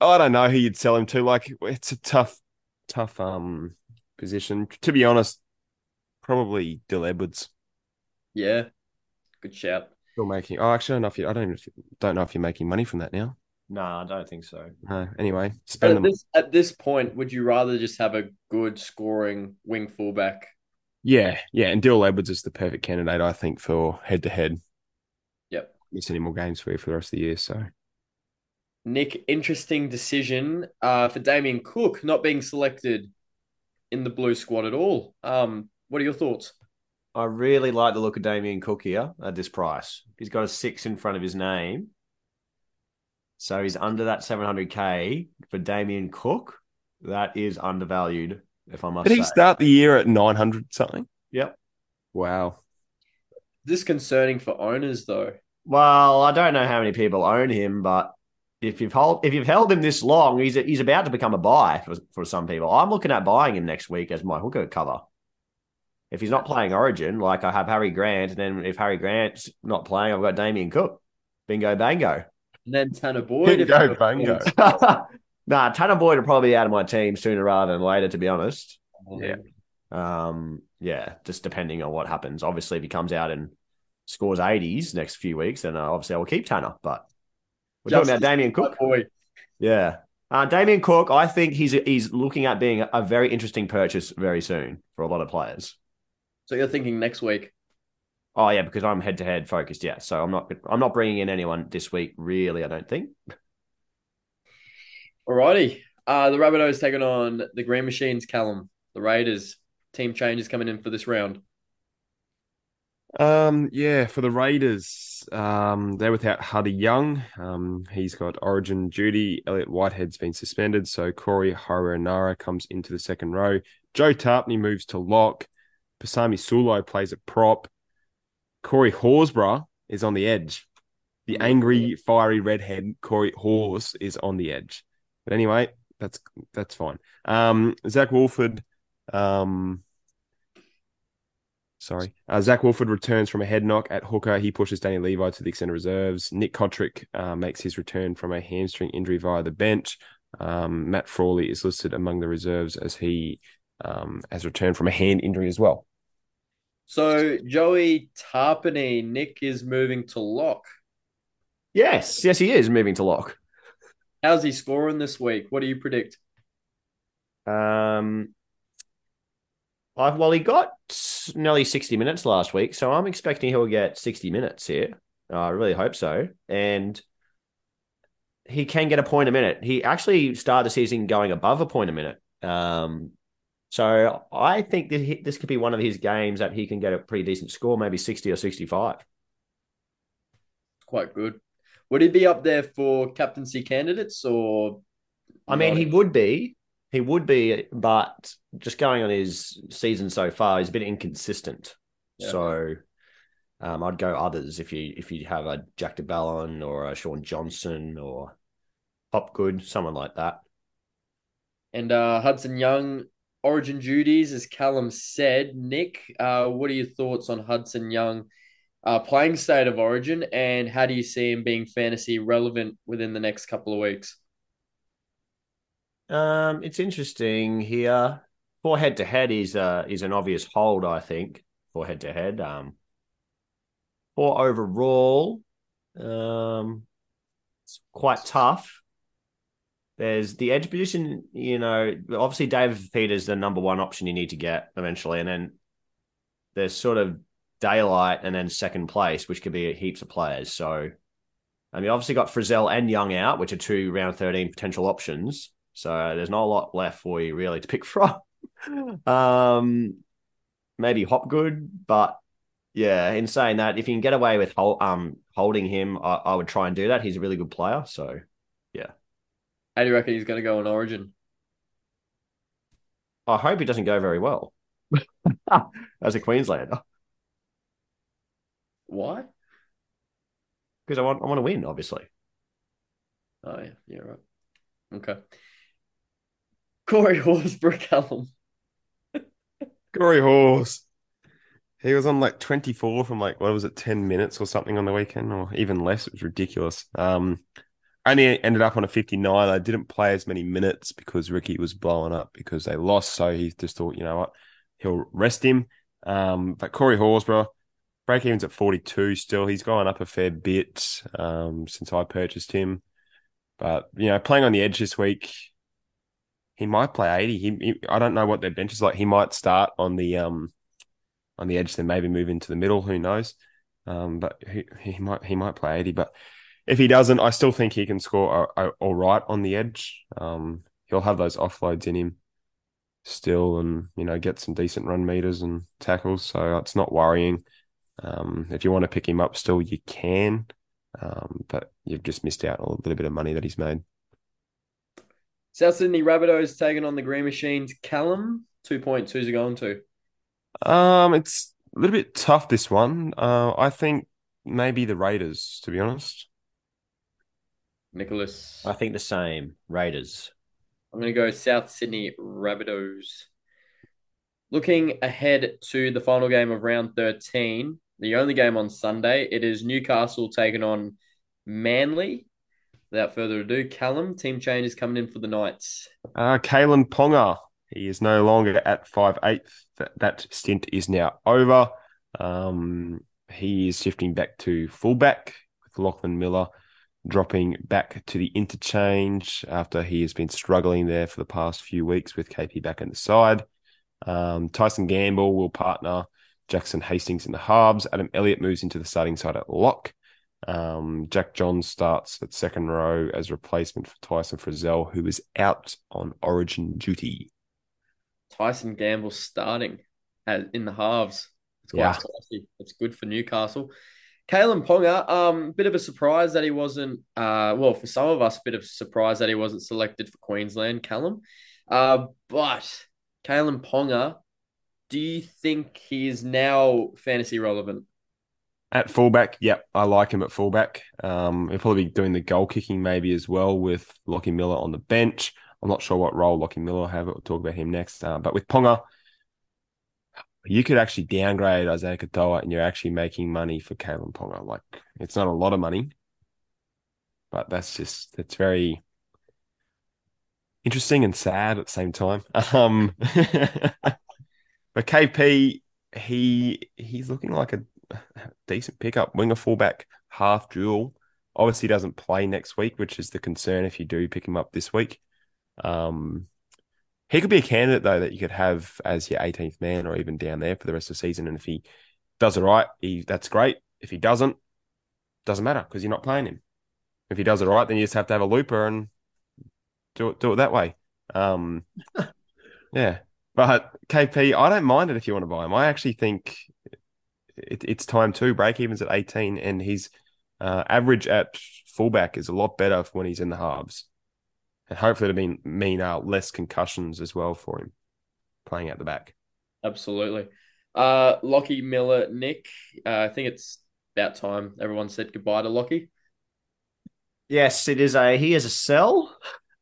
Speaker 6: I don't know who you'd sell him to. Like, it's a tough, tough um position. To be honest, probably Dill Edwards.
Speaker 4: Yeah, good shout.
Speaker 6: Still making. Oh, actually, I don't know if you. I don't even, don't know if you're making money from that now.
Speaker 5: no, I don't think so.
Speaker 6: Anyway, spend
Speaker 4: at
Speaker 6: them.
Speaker 4: this at this point, would you rather just have a good scoring wing fullback?
Speaker 6: Yeah, yeah, and Dill Edwards is the perfect candidate, I think, for head to head.
Speaker 4: Yep.
Speaker 6: Miss any more games for you for the rest of the year. So
Speaker 4: Nick, interesting decision uh, for Damien Cook not being selected in the blue squad at all. Um, what are your thoughts?
Speaker 5: I really like the look of Damien Cook here at this price. He's got a six in front of his name. So he's under that 700k for Damien Cook. That is undervalued, if I must say.
Speaker 6: did he
Speaker 5: say.
Speaker 6: start the year at nine hundred something?
Speaker 5: Yep.
Speaker 6: Wow.
Speaker 4: This concerning for owners though.
Speaker 5: Well, I don't know how many people own him, but if you've held if you've held him this long, he's he's about to become a buy for for some people. I'm looking at buying him next week as my hooker cover. If he's not playing Origin, like I have Harry Grant, and then if Harry Grant's not playing, I've got Damien Cook. Bingo bango.
Speaker 4: And then Tanner Boyd.
Speaker 6: Bingo,
Speaker 4: you're-
Speaker 6: bango. <laughs>
Speaker 5: nah, Tanner Boyd will probably be out of my team sooner rather than later, to be honest.
Speaker 6: Yeah.
Speaker 5: Um, yeah, just depending on what happens. Obviously, if he comes out and scores 80s next few weeks, then uh, obviously I will keep Tanner. But we're talking about Damien Cook.
Speaker 4: Boyd.
Speaker 5: Yeah. Uh, Damien Cook, I think he's he's looking at being a very interesting purchase very soon for a lot of players.
Speaker 4: So you're thinking next week?
Speaker 5: Oh yeah, because I'm head to head focused. Yeah, so I'm not I'm not bringing in anyone this week. Really, I don't think.
Speaker 4: Alrighty. Uh, the Rabbitohs taking on the Green Machines, Callum. The Raiders. Team changes coming in for this round.
Speaker 6: Um, yeah, for the Raiders, um, they're without Huddy Young. Um, he's got Origin duty. Elliot Whitehead's been suspended, so Corey Harawira-Naera comes into the second row. Joe Tapine moves to lock. Pasami Saulo plays at prop. Corey Horsburgh is on the edge. The angry, fiery redhead Corey Horse is on the edge. But anyway, that's that's fine. Um, Zac Woolford, um, sorry, uh, Zac Woolford returns from a head knock at hooker. He pushes Danny Levi to the extent of reserves. Nick Cotric uh, makes his return from a hamstring injury via the bench. Um, Matt Frawley is listed among the reserves as he um, has returned from a hand injury as well.
Speaker 4: So Joey Tapine, Nick is moving to lock.
Speaker 5: Yes, yes, he is moving to lock.
Speaker 4: How's he scoring this week? What do you predict?
Speaker 5: Um, I, well, he got nearly 60 minutes last week, so I'm expecting he'll get 60 minutes here. I really hope so. And he can get a point a minute. He actually started the season going above a point a minute. Um, so I think that he, this could be one of his games that he can get a pretty decent score, maybe 60 or 65.
Speaker 4: Quite good. Would he be up there for captaincy candidates or?
Speaker 5: I mean, he would be. He would be, but just going on his season so far, he's been inconsistent.
Speaker 4: Yeah.
Speaker 5: So um, I'd go others if you if you have a Jack de Belin or a Shaun Johnson or Hopgood, someone like that.
Speaker 4: And uh, Hudson Young, origin duties, as Callum said. Nick, uh, what are your thoughts on Hudson Young uh, playing state of origin, and how do you see him being fantasy relevant within the next couple of weeks?
Speaker 5: Um, it's interesting here. For head to head is uh is an obvious hold, I think, for head to head. Um for overall, um it's quite tough. There's the edge position, you know, obviously David Fifita's the number one option you need to get eventually, and then there's sort of daylight and then second place, which could be heaps of players. So I mean, obviously got Frizell and Young out, which are two round 13 potential options. So there's not a lot left for you really to pick <laughs> from. um, maybe Hopgood, but yeah, in saying that, if you can get away with hol- um holding him, I-, I would try and do that. He's a really good player. So
Speaker 4: How do you reckon he's going to go on origin?
Speaker 5: I hope he doesn't go very well <laughs> as a Queenslander
Speaker 4: Why?
Speaker 5: because I want I want to win, obviously.
Speaker 4: Oh, yeah, yeah, right. Okay. Corey Horsburgh Callum. <laughs>
Speaker 6: Corey Horse. He was on like 24 from like, what was it, 10 minutes or something on the weekend, or even less. It was ridiculous. Um, only ended up on a 59. I didn't play as many minutes because Ricky was blowing up because they lost. So he just thought, you know what, he'll rest him. Um, but Corey Horsburgh, break evens at 42 still. He's gone up a fair bit um, since I purchased him. But, you know, playing on the edge this week, he might play 80. He, he I don't know what their bench is like. He might start on the um on the edge, then maybe move into the middle. Who knows? Um, but he, he might he might play 80. But if he doesn't, I still think he can score a, a, all right on the edge. Um, he'll have those offloads in him still, and you know get some decent run meters and tackles. So it's not worrying. Um, if you want to pick him up, still you can. Um, but you've just missed out on a little bit of money that he's made.
Speaker 4: South Sydney Rabbitohs taking on the Green Machines. Callum, two points. Who's it going to?
Speaker 6: Um, it's a little bit tough this one. Uh, I think maybe the Raiders, to be honest.
Speaker 4: Nicholas.
Speaker 5: I think the same. Raiders.
Speaker 4: I'm going to go South Sydney Rabbitohs. Looking ahead to the final game of round 13, the only game on Sunday, it is Newcastle taking on Manly. Without further ado, Callum, team change is coming in for the Knights.
Speaker 6: Uh, Kalyn Ponga. He is no longer at five eighth. That, that stint is now over. Um, he is shifting back to fullback with Lachlan Miller dropping back to the interchange after he has been struggling there for the past few weeks with KP back in the side. Um, Tyson Gamble will partner Jackson Hastings in the halves. Adam Elliott moves into the starting side at lock. Um, Jack Johns starts at second row as replacement for Tyson Frizell, who is out on origin duty.
Speaker 4: Tyson Gamble starting at, in the halves. It's quite
Speaker 5: Yeah.
Speaker 4: spicy. It's good for Newcastle. Kalyn Ponga, um, bit of a surprise that he wasn't. Uh, well, for some of us, a bit of surprise that he wasn't selected for Queensland. Callum, uh, but Kalyn Ponga, do you think he is now fantasy relevant?
Speaker 6: At fullback, yep, I like him at fullback. Um, he'll probably be doing the goal kicking maybe as well with Lockie Miller on the bench. I'm not sure what role Lockie Miller will have. We'll talk about him next. Uh, but with Ponga, you could actually downgrade Isaiya Katoa and you're actually making money for Kalyn Ponga. Like it's not a lot of money, but that's just it's very interesting and sad at the same time. <laughs> Um, <laughs> but KP, he he's looking like a decent pickup, winger fullback, half dual. Obviously, doesn't play next week, which is the concern if you do pick him up this week. Um, he could be a candidate though that you could have as your 18th man or even down there for the rest of the season. And if he does it right, he that's great. If he doesn't, doesn't matter because you're not playing him. If he does it right, then you just have to have a looper and do it do it that way. Um, <laughs> yeah, but KP, I don't mind it if you want to buy him. I actually think it, it's time too. Break evens at 18, and his uh, average at fullback is a lot better when he's in the halves and hopefully it'll mean mean uh, less concussions as well for him playing at the back.
Speaker 4: Absolutely. Uh, Lockie Miller, Nick. Uh, I think it's about time everyone said goodbye to Lockie.
Speaker 5: Yes, it is a he is a sell.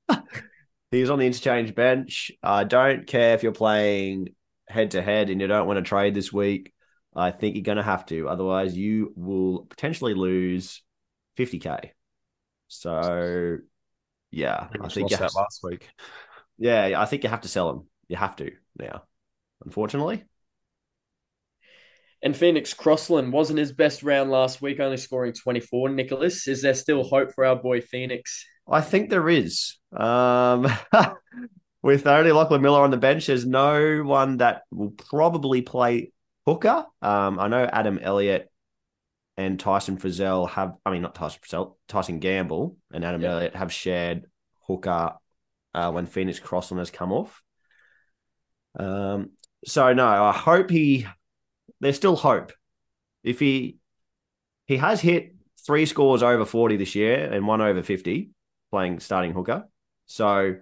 Speaker 5: <laughs> He's on the interchange bench. I don't care if you're playing head to head and you don't want to trade this week. I think you're going to have to. Otherwise, you will potentially lose 50k. So yeah,
Speaker 6: I
Speaker 5: think
Speaker 6: lost that last week.
Speaker 5: Yeah, I think you have to sell him. You have to now, unfortunately.
Speaker 4: And Phoenix Crossland wasn't his best round last week, only scoring 24. Nicholas, is there still hope for our boy Phoenix?
Speaker 5: I think there is. Um, <laughs> with only Lachlan Miller on the bench, there's no one that will probably play hooker. Um, I know Adam Elliott and Tyson Frizell have, I mean, not Tyson Frizell, Tyson Gamble and Adam. Elliott have shared hooker uh, when Phoenix Crossland has come off. Um, so no, I hope he. There's still hope. If he he has hit three scores over forty this year and one over fifty, playing starting hooker. So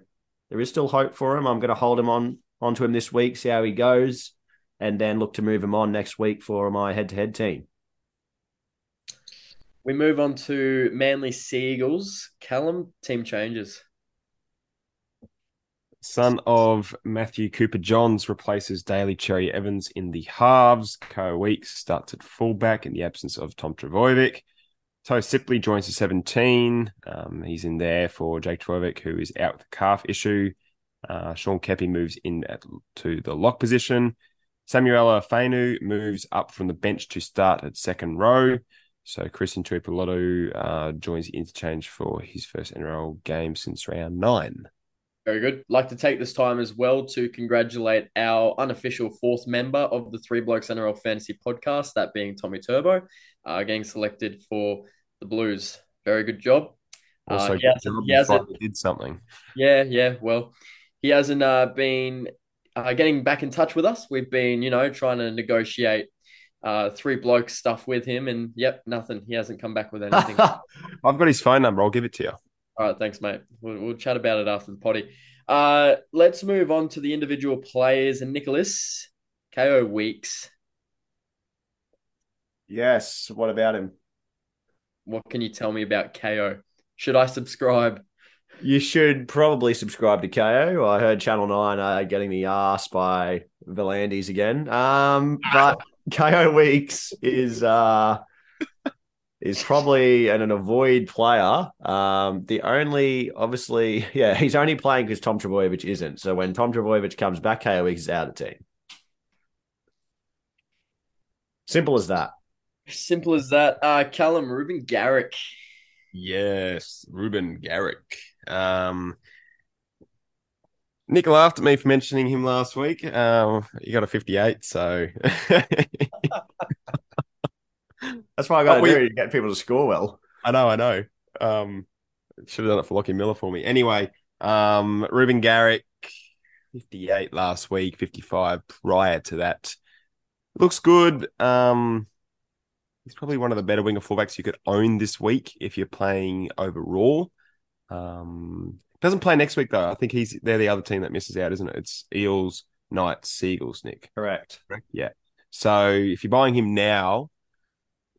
Speaker 5: there is still hope for him. I'm going to hold him on onto him this week, see how he goes, and then look to move him on next week for my head to head team.
Speaker 4: We move on to Manly Seagulls. Callum, team changes.
Speaker 6: Son of Matthew Cooper Johns replaces Daly Cherry Evans in the halves. Kaeo Weeks starts at fullback in the absence of Tom Trbojevic. Toe Sipley joins the 17. Um, he's in there for Jake Trbojevic, who is out with a calf issue. Uh, Sean Keppie moves in at, to the lock position. Samuela Fainu moves up from the bench to start at second row. So Christian Tuipulotu uh, joins the interchange for his first NRL game since round nine.
Speaker 4: Very good. Like to take this time as well to congratulate our unofficial fourth member of the Three Blokes NRL Fantasy Podcast, that being Tommy Turbo, uh, getting selected for the Blues. Very good job.
Speaker 6: Also, uh, he, has, he hasn't did something.
Speaker 4: Yeah, yeah. Well, he hasn't uh, been uh, getting back in touch with us. We've been, you know, trying to negotiate uh, three blokes stuff with him, and yep, nothing. He hasn't come back with <laughs> anything.
Speaker 6: I've got his phone number. I'll give it to you.
Speaker 4: All right, thanks, mate. We'll, we'll chat about it after the potty. Uh, let's move on to the individual players. And Nicholas, Kaeo Weeks.
Speaker 5: Yes. What about him?
Speaker 4: What can you tell me about Kaeo? Should I subscribe?
Speaker 5: You should probably subscribe to Kaeo. I heard Channel 9 are getting the ass by V'landys again. Um, but Kaeo Weeks is uh is probably an, an avoid player. Um, the only obviously, <laughs> yeah, he's only playing because Tom Trbojevic isn't. So when Tom Trbojevic comes back, Kaeo Weeks is out of the team. Simple as that.
Speaker 4: Simple as that. Uh, Callum Reuben Garrick.
Speaker 6: Yes, Reuben Garrick. Um, Nick laughed at me for mentioning him last week. Um, he got a 58, so. <laughs>
Speaker 5: That's why I got to we... do to get people to score well.
Speaker 6: I know, I know. Um, should have done it for Lockie Miller for me. Anyway, um, Reuben Garrick, 58 last week, 55 prior to that. Looks good. Um, he's probably one of the better winger fullbacks you could own this week if you're playing overall. Um, doesn't play next week though. I think he's they're the other team that misses out, isn't it? It's Eels, Knights, Seagulls, Nick.
Speaker 5: Correct. Correct.
Speaker 6: Yeah. So if you're buying him now,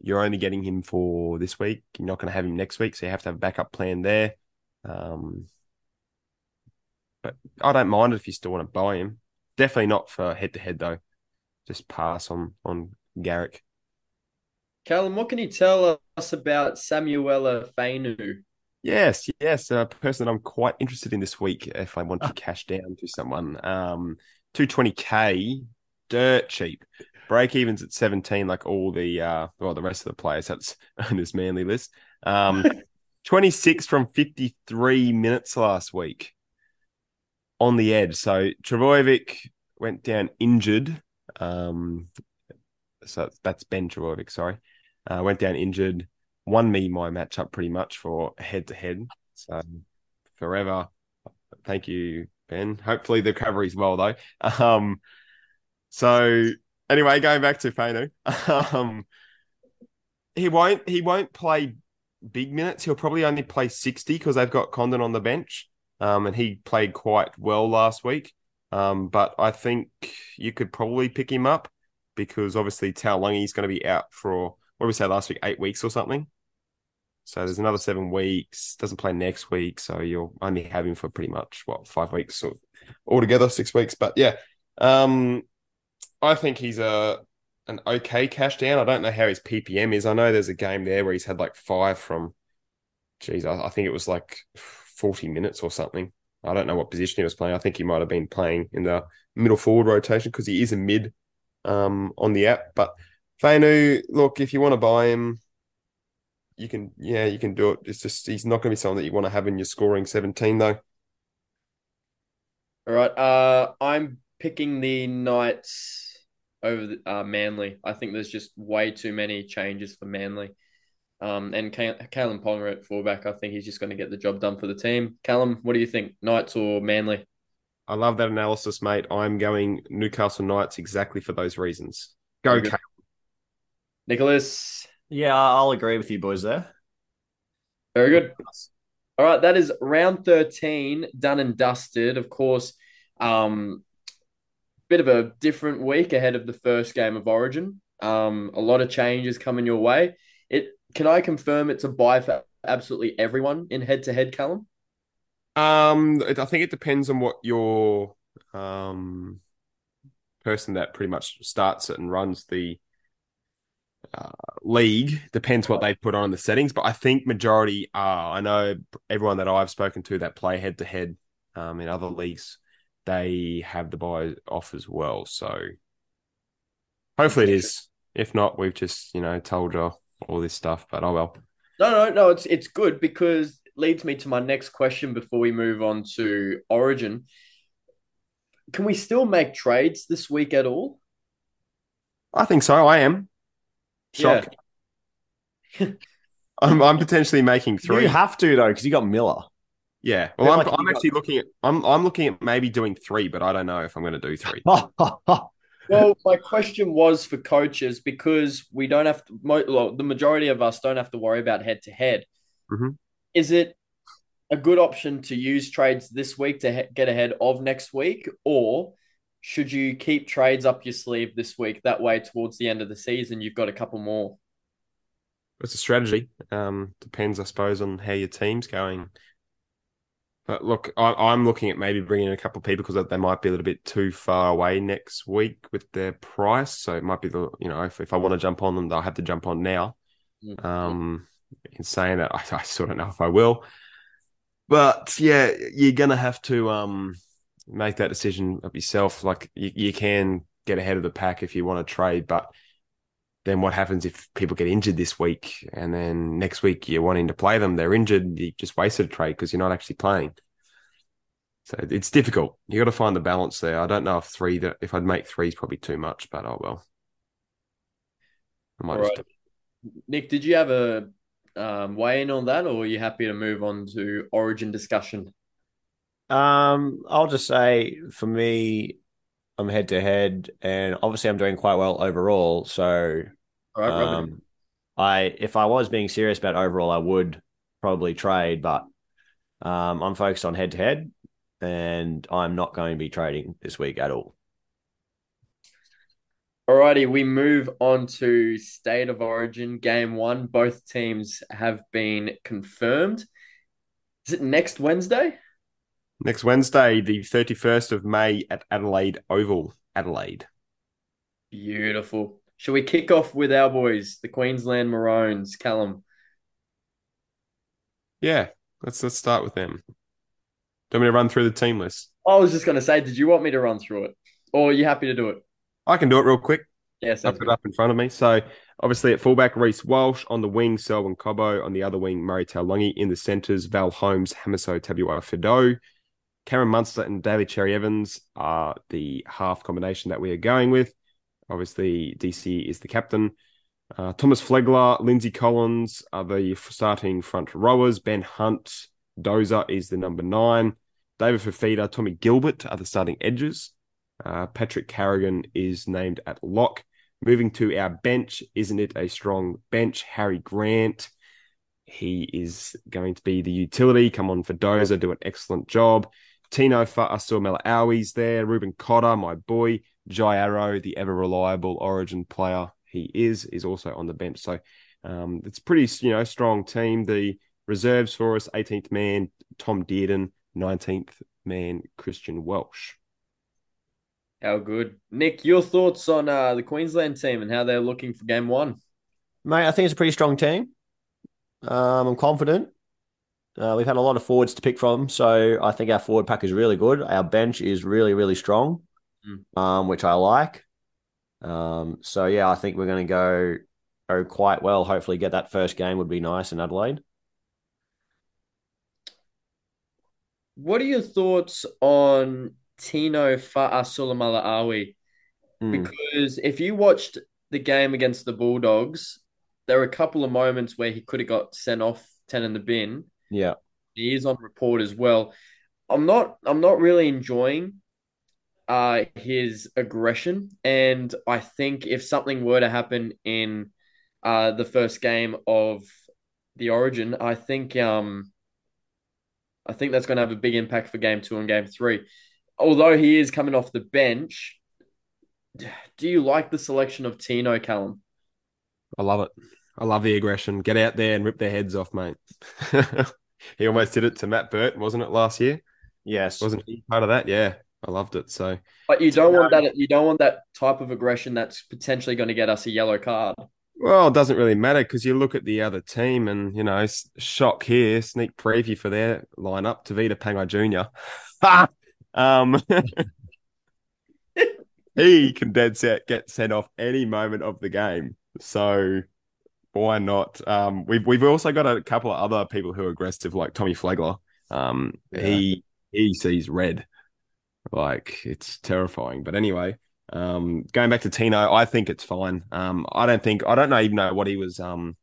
Speaker 6: you're only getting him for this week. You're not going to have him next week, so you have to have a backup plan there. Um, but I don't mind it if you still want to buy him. Definitely not for head to head though. Just pass on on Garrick.
Speaker 4: Callum, what can you tell us about Samuela Fainu?
Speaker 6: Yes, yes, a person that I'm quite interested in this week. If I want to cash down to someone, um, two twenty k, dirt cheap. Break evens at 17, like all the uh well, the rest of the players that's <laughs> on this manly list. Um <laughs> 26 from 53 minutes last week on the edge. So Trbojevic went down injured. Um so that's Ben Trbojevic, sorry. Uh went down injured, won me my matchup pretty much for head to head. So forever. Thank you, Ben. Hopefully the recovery's well though. <laughs> Um so anyway, going back to Fainu, <laughs> um, he won't he won't play big minutes. He'll probably only play sixty because they've got Condon on the bench, um, and he played quite well last week. Um, but I think you could probably pick him up because obviously Taulagi is going to be out for what did we say last week, eight weeks or something. So there's another seven weeks. Doesn't play next week, so you'll only have him for pretty much what five weeks or altogether, six weeks. But yeah, um, I think he's a an okay cash down. I don't know how his PPM is. I know there's a game there where he's had like five from, geez, I, I think it was like 40 minutes or something. I don't know what position he was playing. I think he might have been playing in the middle forward rotation because he is a mid um, on the app. But Fainu, look, if you want to buy him, you can, yeah, you can do it. It's just he's not going to be someone that you want to have in your scoring 17 though.
Speaker 4: All right. Uh, I'm picking the Knights over the, uh, Manly. I think there's just way too many changes for Manly. Um, and Callum Ponga at fullback, I think he's just going to get the job done for the team. Callum, what do you think, Knights or Manly?
Speaker 6: I love that analysis, mate. I'm going Newcastle Knights exactly for those reasons. Go, Calum.
Speaker 4: Nicholas.
Speaker 5: Yeah, I'll agree with you boys there.
Speaker 4: Very good. All right, that is round 13 done and dusted. Of course, um, bit of a different week ahead of the first game of Origin. Um, a lot of changes coming your way. It can I confirm it's a buy for absolutely everyone in head to head, Callum?
Speaker 6: Um, I think it depends on what your um person that pretty much starts it and runs the uh, league depends what they put on the settings, but I think majority are. I know everyone that I've spoken to that play head to head um in other leagues they have the buy off as well. So hopefully it is. If not, we've just you know told you all this stuff. But oh well.
Speaker 4: No, no, no. It's it's good because it leads me to my next question before we move on to Origin. Can we still make trades this week at all?
Speaker 6: I think so. I am. Shocked. Yeah. I'm I'm potentially making three.
Speaker 5: You have to though, because you got Miller.
Speaker 6: Yeah. Well, I'm, like I'm actually got... looking at I'm I'm looking at maybe doing three, but I don't know if I'm going to do three. <laughs>
Speaker 4: well, my question was for coaches because we don't have to. Well, the majority of us don't have to worry about head to head. Is it a good option to use trades this week to he- get ahead of next week, or should you keep trades up your sleeve this week? That way, towards the end of the season, you've got a couple more.
Speaker 6: It's a strategy. Um, depends, I suppose, on how your team's going. But look, I, am looking at maybe bringing in a couple of people because they might be a little bit too far away next week with their price. So it might be the you know if, if I want to jump on them, they'll have to jump on now. Mm-hmm. Um, in saying that, <laughs> I, I sort of know if I will. But yeah, you're gonna have to um make that decision of yourself. Like you, you can get ahead of the pack if you want to trade, but then what happens if people get injured this week and then next week you're wanting to play them, they're injured, you just wasted a trade because you're not actually playing. So it's difficult. You got to find the balance there. I don't know if three that if I'd make three is probably too much, but oh well.
Speaker 4: I might just... Nick, did you have a um, weigh in on that, or are you happy to move on to origin discussion?
Speaker 5: Um, I'll just say for me, I'm head to head, and obviously I'm doing quite well overall. So, um, I if I was being serious about overall, I would probably trade, but um, I'm focused on head to head, and I'm not going to be trading this week at all.
Speaker 4: Alrighty, we move on to State of Origin Game One. Both teams have been confirmed. Is it next Wednesday?
Speaker 6: Next Wednesday, the 31st of May at Adelaide Oval, Adelaide.
Speaker 4: Beautiful. Shall we kick off with our boys, the Queensland Maroons, Callum?
Speaker 6: Yeah, let's let's start with them. Do you want me to run through the team list?
Speaker 4: I was just going to say, did you want me to run through it? Or are you happy to do it?
Speaker 6: I can do it real quick.
Speaker 4: Yes,
Speaker 6: I've got it up in front of me. So obviously at fullback, Reece Walsh on the wing, Selwyn Cobbo on the other wing, Murray Taulagi in the centres, Val Holmes, Hamiso Tabuai-Fidow, Cameron Munster and Daly Cherry Evans are the half combination that we are going with. Obviously, DC is the captain. Uh, Thomas Flegler, Lindsay Collins are the starting front rowers. Ben Hunt, Dozer is the number nine. David Fifita, Tommy Gilbert are the starting edges. Uh, Patrick Carrigan is named at lock. Moving to our bench, isn't it a strong bench? Harry Grant, he is going to be the utility. Come on for Dozer, do an excellent job. Tino Fa'asuamaleaui's there. Reuben Cotter, my boy. Jai Arrow, the ever reliable origin player he is, is also on the bench. So um, it's pretty, you know, strong team. The reserves for us, 18th man, Tom Dearden, 19th man, Christian Welch.
Speaker 4: How good. Nick, your thoughts on uh, the Queensland team and how they're looking for game one?
Speaker 5: Mate, I think it's a pretty strong team. Um, I'm confident. Uh, we've had a lot of forwards to pick from, so I think our forward pack is really good. Our bench is really, really strong,
Speaker 4: Mm.
Speaker 5: um, which I like. Um, so yeah, I think we're going to go go quite well. Hopefully, get that first game would be nice in Adelaide.
Speaker 4: What are your thoughts on Tino Fa'asuamaleaui?
Speaker 5: Mm.
Speaker 4: Because if you watched the game against the Bulldogs, there were a couple of moments where he could have got sent off 10 in the bin.
Speaker 5: Yeah,
Speaker 4: He is on report as well. I'm not I'm not really enjoying uh his aggression and I think if something were to happen in uh the first game of the Origin, I think um I think that's going to have a big impact for game 2 and game 3. Although he is coming off the bench, do you like the selection of Tino Callum?
Speaker 6: I love it. I love the aggression. Get out there and rip their heads off, mate. <laughs> he almost did it to Matt Burt, wasn't it, last year?
Speaker 5: yes,
Speaker 6: Wasn't he part of that? Yeah, I loved it. So
Speaker 4: But you don't want that you don't want that type of aggression that's potentially going to get us a yellow card.
Speaker 6: Well, it doesn't really matter because you look at the other team and, you know, shock here, sneak preview for their lineup, Tevita Pangai Jr. <laughs> um, <laughs> he can dead set get sent off any moment of the game. So why not? Um, we've we've also got a couple of other people who are aggressive, like Tommy Flegler. Um,
Speaker 4: Yeah.
Speaker 6: he he sees red, like it's terrifying. But anyway, um, going back to Tino, I think it's fine. Um, I don't think I don't know even know what he was um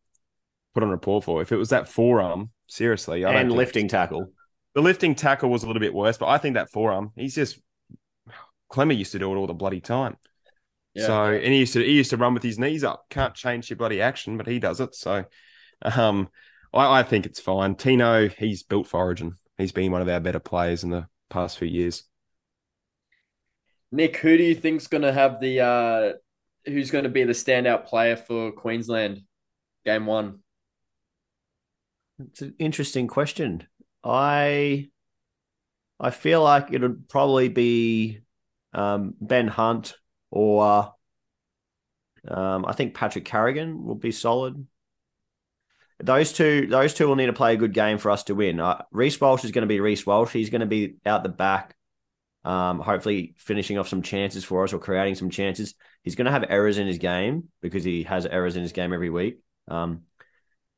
Speaker 6: put on report for. If it was that forearm, seriously, I
Speaker 5: and lifting tackle.
Speaker 6: The lifting tackle was a little bit worse, but I think that forearm, he's just Klemmer used to do it all the bloody time.
Speaker 4: Yeah.
Speaker 6: So and he used to he used to run with his knees up. Can't change your bloody action, but he does it. So um I, I think it's fine. Tino, he's built for Origin. He's been one of our better players in the past few years.
Speaker 4: Nick, who do you think's going to have the uh who's going to be the standout player for Queensland game 1?
Speaker 5: It's an interesting question. I I feel like it would probably be um, Ben Hunt or um, I think Patrick Carrigan will be solid. Those two, those two will need to play a good game for us to win. Uh, Reece Walsh is going to be Reece Walsh. He's going to be out the back, um, hopefully finishing off some chances for us or creating some chances. He's going to have errors in his game because he has errors in his game every week. Um,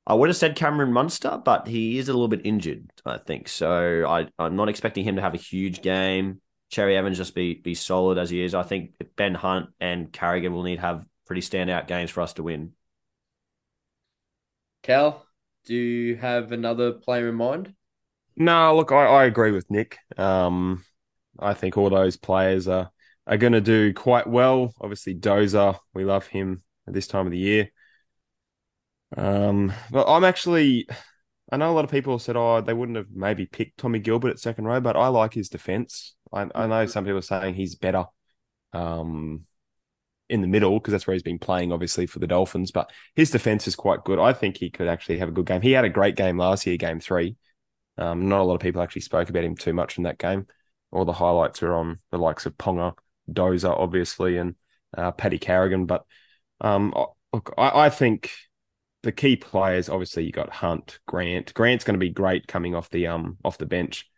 Speaker 5: I would have said Cameron Munster, but he is a little bit injured, I think. So I, I'm not expecting him to have a huge game. Cherry Evans just be be solid as he is. I think Ben Hunt and Carrigan will need to have pretty standout games for us to win.
Speaker 4: Cal, do you have another player in mind?
Speaker 6: No, look, I, I agree with Nick. Um, I think all those players are are going to do quite well. Obviously, Dozer, we love him at this time of the year. Um, but I'm actually, I know a lot of people said, oh, they wouldn't have maybe picked Tommy Gilbert at second row, but I like his defense. I, I know some people are saying he's better. Um, in the middle because that's where he's been playing, obviously for the Dolphins. But his defense is quite good. I think he could actually have a good game. He had a great game last year, game three. Um, not a lot of people actually spoke about him too much in that game. All the highlights were on the likes of Ponga, Dozer, obviously, and uh, Paddy Carrigan. But um, look, I, I think the key players, obviously, you got Hunt, Grant. Grant's going to be great coming off the um off the bench.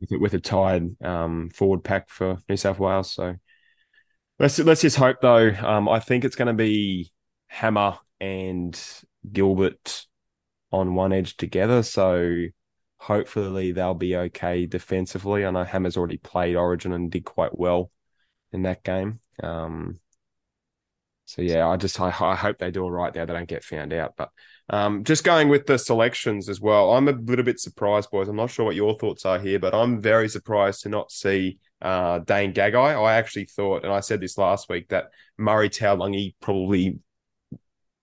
Speaker 6: With, with a tied um forward pack for New South Wales. So let's let's just hope though. Um, I think it's going to be Hammer and Gilbert on one edge together. So hopefully they'll be okay defensively. I know Hammer's already played Origin and did quite well in that game. Um, so yeah, I just I, I hope they do all right there. They don't get found out. But um, just going with the selections as well, I'm a little bit surprised, boys. I'm not sure what your thoughts are here, but I'm very surprised to not see uh, Dane Gagai. I actually thought, and I said this last week, that Murray Taulagi probably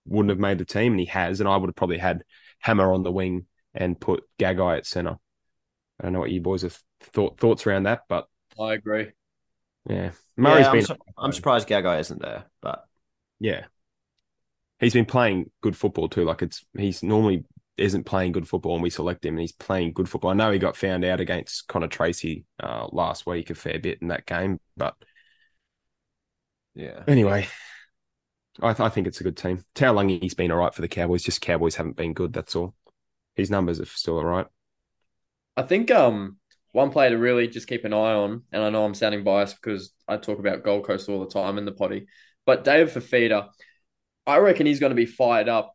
Speaker 6: wouldn't have made the team, and he has, and I would have probably had Hammer on the wing and put Gagai at center. I don't know what you boys have thought thoughts around that, but
Speaker 4: I agree.
Speaker 6: Yeah, Murray's
Speaker 5: yeah, I'm,
Speaker 6: been.
Speaker 5: su- I'm surprised Gagai isn't there, but
Speaker 6: Yeah. He's been playing good football too. Like it's he's normally isn't playing good football and we select him and he's playing good football. I know he got found out against Connor Tracey uh, last week a fair bit in that game, but
Speaker 5: yeah,
Speaker 6: anyway, I, th- I think it's a good team. Taulagi's been all right for the Cowboys, just Cowboys haven't been good, that's all. His numbers are still all right.
Speaker 4: I think um one player to really just keep an eye on, and I know I'm sounding biased because I talk about Gold Coast all the time in the potty, but David Fifita, I reckon he's going to be fired up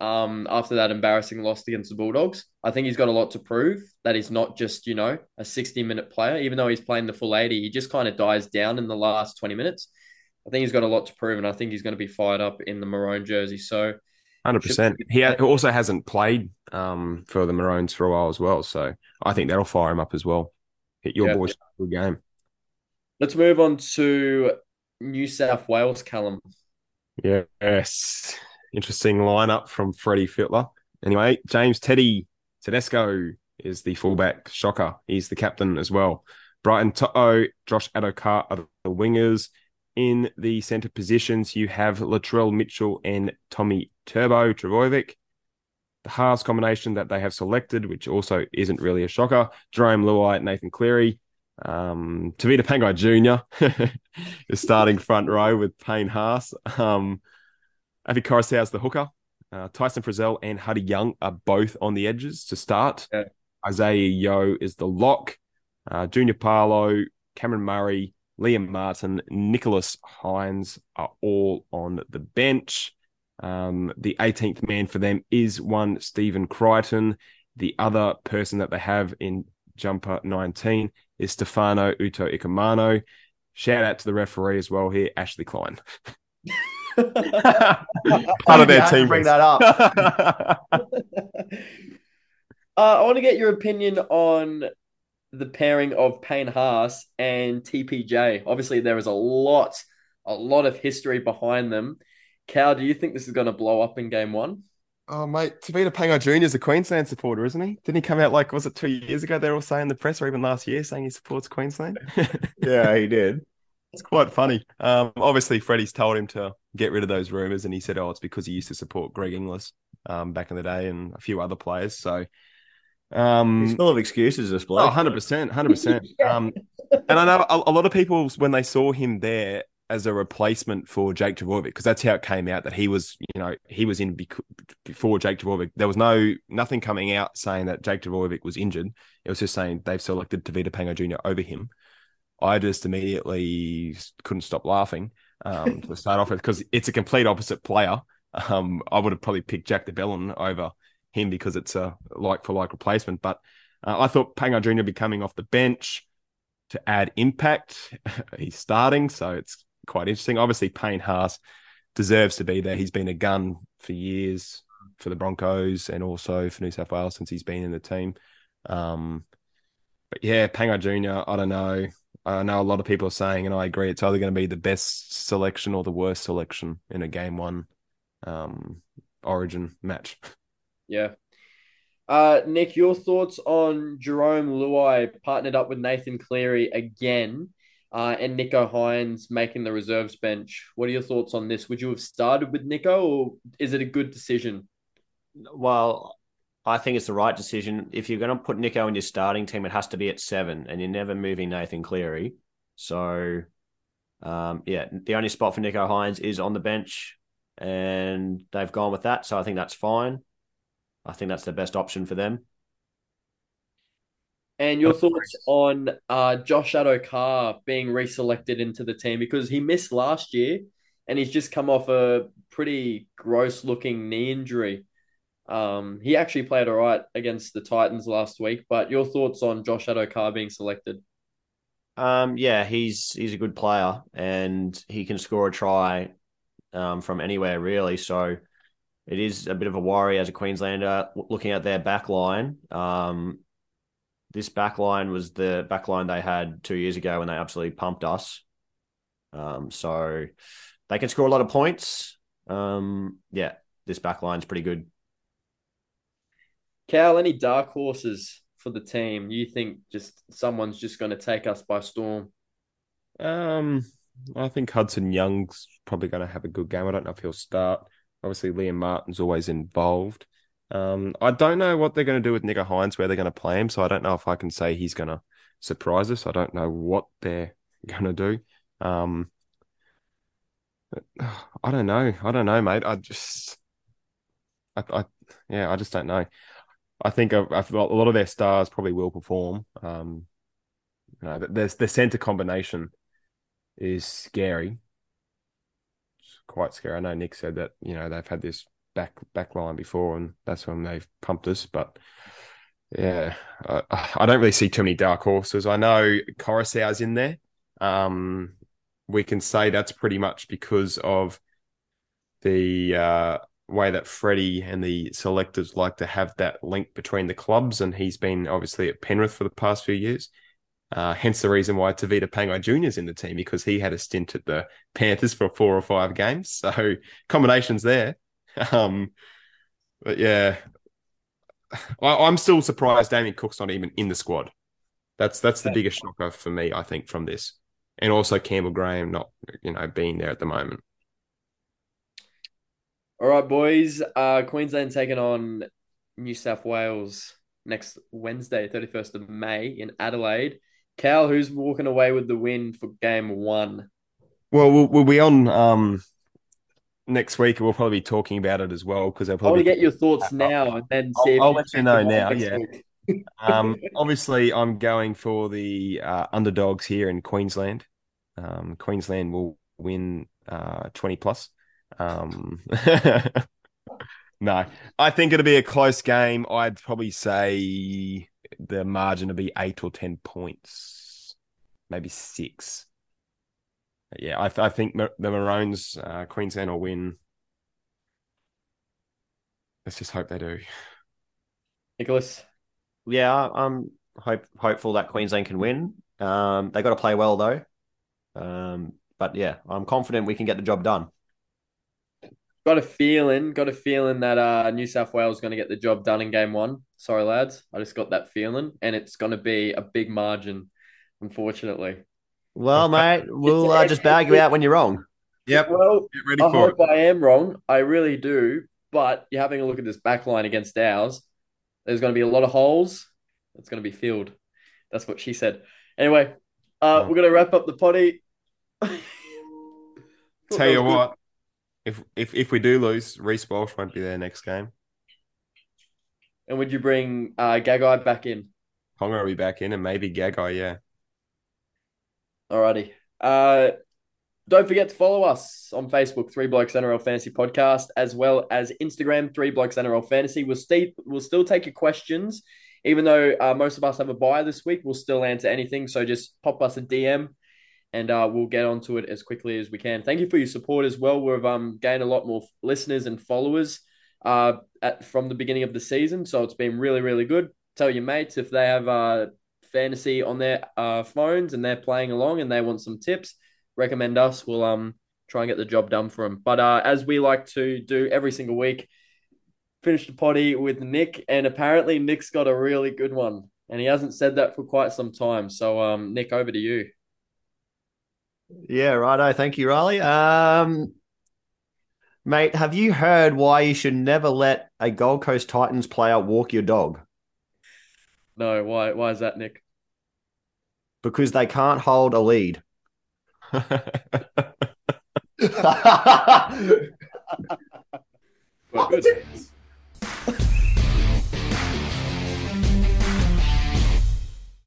Speaker 4: um, after that embarrassing loss against the Bulldogs. I think he's got a lot to prove that he's not just, you know, a 60 minute player. Even though he's playing the full 80, he just kind of dies down in the last 20 minutes. I think he's got a lot to prove, and I think he's going to be fired up in the maroon jersey. So,
Speaker 6: Hundred percent. He also hasn't played um, for the Maroons for a while as well, so I think that'll fire him up as well. Hit your
Speaker 4: Yeah.
Speaker 6: boys good game.
Speaker 4: let's move on to New South Wales, Callum.
Speaker 6: Yes. Interesting lineup from Freddie Fittler. Anyway, James Teddy Tedesco is the fullback. Shocker. He's the captain as well. Brian To'o, Josh Addo-Carr are the wingers. In the centre positions, you have Latrell Mitchell and Tommy Turbo Trbojevic. The halves combination that they have selected, which also isn't really a shocker, Jerome Luai, Nathan Cleary. Um, Tevita Pangai Jr. <laughs> is starting front row with Payne Haas. Um, Api Koroisau's the hooker. Uh, Tyson Frizell and Huddy Young are both on the edges to start.
Speaker 4: Yeah.
Speaker 6: Isaah Yeo is the lock. Uh, Junior Paulo, Cameron Murray, Liam Martin, Nicholas Hynes are all on the bench. Um, the 18th man for them is one Stephen Crichton. The other person that they have in jumper 19 is Stefano Utoikamanu. Shout out to the referee as well here, Ashley Klein. <laughs> Part of their
Speaker 5: Yeah, I had to
Speaker 6: team.
Speaker 5: bring that up. <laughs>
Speaker 4: Uh, I want to get your opinion on the pairing of Payne Haas and TPJ. Obviously, there is a lot, a lot of history behind them. Cal, do you think this is going to blow up in game one?
Speaker 6: Oh, mate, Tevita Pangai Jr. is a Queensland supporter, isn't he? Didn't he come out like, was it two years ago? They were all saying in the press, or even last year, saying he supports Queensland. <laughs>
Speaker 5: yeah, he did.
Speaker 6: it's quite funny. Um, obviously, Freddie's told him to get rid of those rumors, and he said, "Oh, it's because he used to support Greg Inglis um, back in the day and a few other players." So, um,
Speaker 5: He's full of excuses, this
Speaker 6: Oh,
Speaker 5: bloke.
Speaker 6: 100%. 100%. Um, and I know a, a lot of people, when they saw him there as a replacement for Jake Trbojevic, because that's how it came out that he was, you know, he was in bec- before Jake Trbojevic. There was no, nothing coming out saying that Jake Trbojevic was injured. It was just saying they've selected Tevita Pangai Jr. over him. I just immediately couldn't stop laughing um, to start off with because it's a complete opposite player. Um, I would have probably picked Jack de Belin over him because it's a like for like replacement. But uh, I thought Pango Jr. would be coming off the bench to add impact. <laughs> He's starting, so it's quite interesting. Obviously, Payne Haas deserves to be there. He's been a gun for years for the Broncos and also for New South Wales since he's been in the team. Um, but yeah, Pangai Jr., I don't know. I know a lot of people are saying, and I agree, it's either going to be the best selection or the worst selection in a game one um, origin match.
Speaker 4: Yeah. Uh, Nick, your thoughts on Jerome Luai partnered up with Nathan Cleary again? Uh, and Nicho Hynes making the reserves bench. What are your thoughts on this? Would you have started with Nicho, or is it a good decision?
Speaker 5: Well, I think it's the right decision. If you're going to put Nicho in your starting team, it has to be at seven, and you're never moving Nathan Cleary. So, um, yeah, the only spot for Nicho Hynes is on the bench, and they've gone with that. So I think that's fine. I think that's the best option for them.
Speaker 4: And your thoughts on uh, Josh Addo-Carr being reselected into the team because he missed last year and he's just come off a pretty gross looking knee injury. Um, he actually played all right against the Titans last week, but your thoughts on Josh Addo-Carr being selected?
Speaker 5: Um, yeah, he's he's a good player and he can score a try um, from anywhere really. So it is a bit of a worry as a Queenslander looking at their back line. Um, this back line was the back line they had two years ago when they absolutely pumped us. Um, so they can score a lot of points. Um, yeah, this back line's pretty good.
Speaker 4: Cal, any dark horses for the team? You think just someone's just going to take us by storm?
Speaker 6: Um, I think Hudson Young's probably going to have a good game. I don't know if he'll start. Obviously, Liam Martin's always involved. Um, I don't know what they're going to do with Nicho Hynes, where they're going to play him. So I don't know if I can say he's going to surprise us. I don't know what they're <laughs> going to do. Um, <sighs> I don't know. I don't know, mate. I just, I, I yeah, I just don't know. I think a, a lot of their stars probably will perform. Um, you know, there's the center combination is scary. It's quite scary. I know Nick said that you know they've had this back back line before, and that's when they've pumped us. But yeah, I, I don't really see too many dark horses. I know Koroisau's in there. Um, we can say that's pretty much because of the uh, way that Freddie and the selectors like to have that link between the clubs, and he's been obviously at Penrith for the past few years. Uh, hence the reason why Tevita Pangai Jr. is in the team because he had a stint at the Panthers for four or five games. So combinations there. <laughs> Um, but yeah, I, am still surprised Damien Cook's not even in the squad. That's that's the biggest shocker for me, I think, from this, and also Campbell Graham not you know being there at the moment.
Speaker 4: All right, boys. Uh, Queensland taking on New South Wales next Wednesday, 31st of May in Adelaide. Cal, who's walking away with the win for game one?
Speaker 6: Well, we'll, we'll be on um, next week. We'll probably be talking about it as well because I'll probably
Speaker 4: I want to get your thoughts now and then
Speaker 6: see. I'll, I'll let you know now. Yeah. <laughs> um, obviously, I'm going for the uh, underdogs here in Queensland. Um, Queensland will win uh, 20 plus. Um, <laughs> no, I think it'll be a close game. I'd probably say the margin will be eight or 10 points, maybe six yeah, I, th- I think the Maroons, uh, Queensland will win. Let's just hope they do.
Speaker 4: Nicholas.
Speaker 5: Yeah, I'm hope hopeful that Queensland can win. Um, they got to play well though. Um, but yeah, I'm confident we can get the job done.
Speaker 4: Got a feeling, got a feeling that uh, New South Wales is going to get the job done in game one. Sorry, lads, I just got that feeling, and it's going to be a big margin, unfortunately.
Speaker 5: Well, mate, we'll uh, just bag you out when you're wrong.
Speaker 6: Yep.
Speaker 4: Well, Get ready I for hope it. I am wrong. I really do. But you're having a look at this back line against ours. There's going to be a lot of holes. It's going to be filled. That's what she said. Anyway, uh, we're going to wrap up the potty. <laughs>
Speaker 6: Tell you what, if if if we do lose, Reece Walsh won't be there next game.
Speaker 4: And would you bring uh, Gagai back in?
Speaker 6: Ponga will be back in, and maybe Gagai, yeah.
Speaker 4: Alrighty. Uh, don't forget to follow us on Facebook, Three Blokes NRL Fantasy Podcast, as well as Instagram, Three Blokes NRL Fantasy. We'll, stay, we'll still take your questions, even though uh, most of us have a bye this week. We'll still answer anything. So just pop us a DM and uh, we'll get onto it as quickly as we can. Thank you for your support as well. We've um, gained a lot more listeners and followers uh, at, from the beginning of the season. So it's been really, really good. Tell your mates if they have uh, fantasy on their uh, phones and they're playing along and they want some tips, recommend us. We'll um try and get the job done for them. But uh, as we like to do every single week, finish the potty with Nick, and apparently Nick's got a really good one, and he hasn't said that for quite some time. So um, Nick, over to you.
Speaker 5: Yeah, righto. Thank you, Riley. Um, mate, have you heard why you should never let a Gold Coast Titans player walk your dog?
Speaker 4: No, why? Why is that, Nick?
Speaker 5: Because they can't hold a lead. <laughs>
Speaker 4: Well, good. <laughs>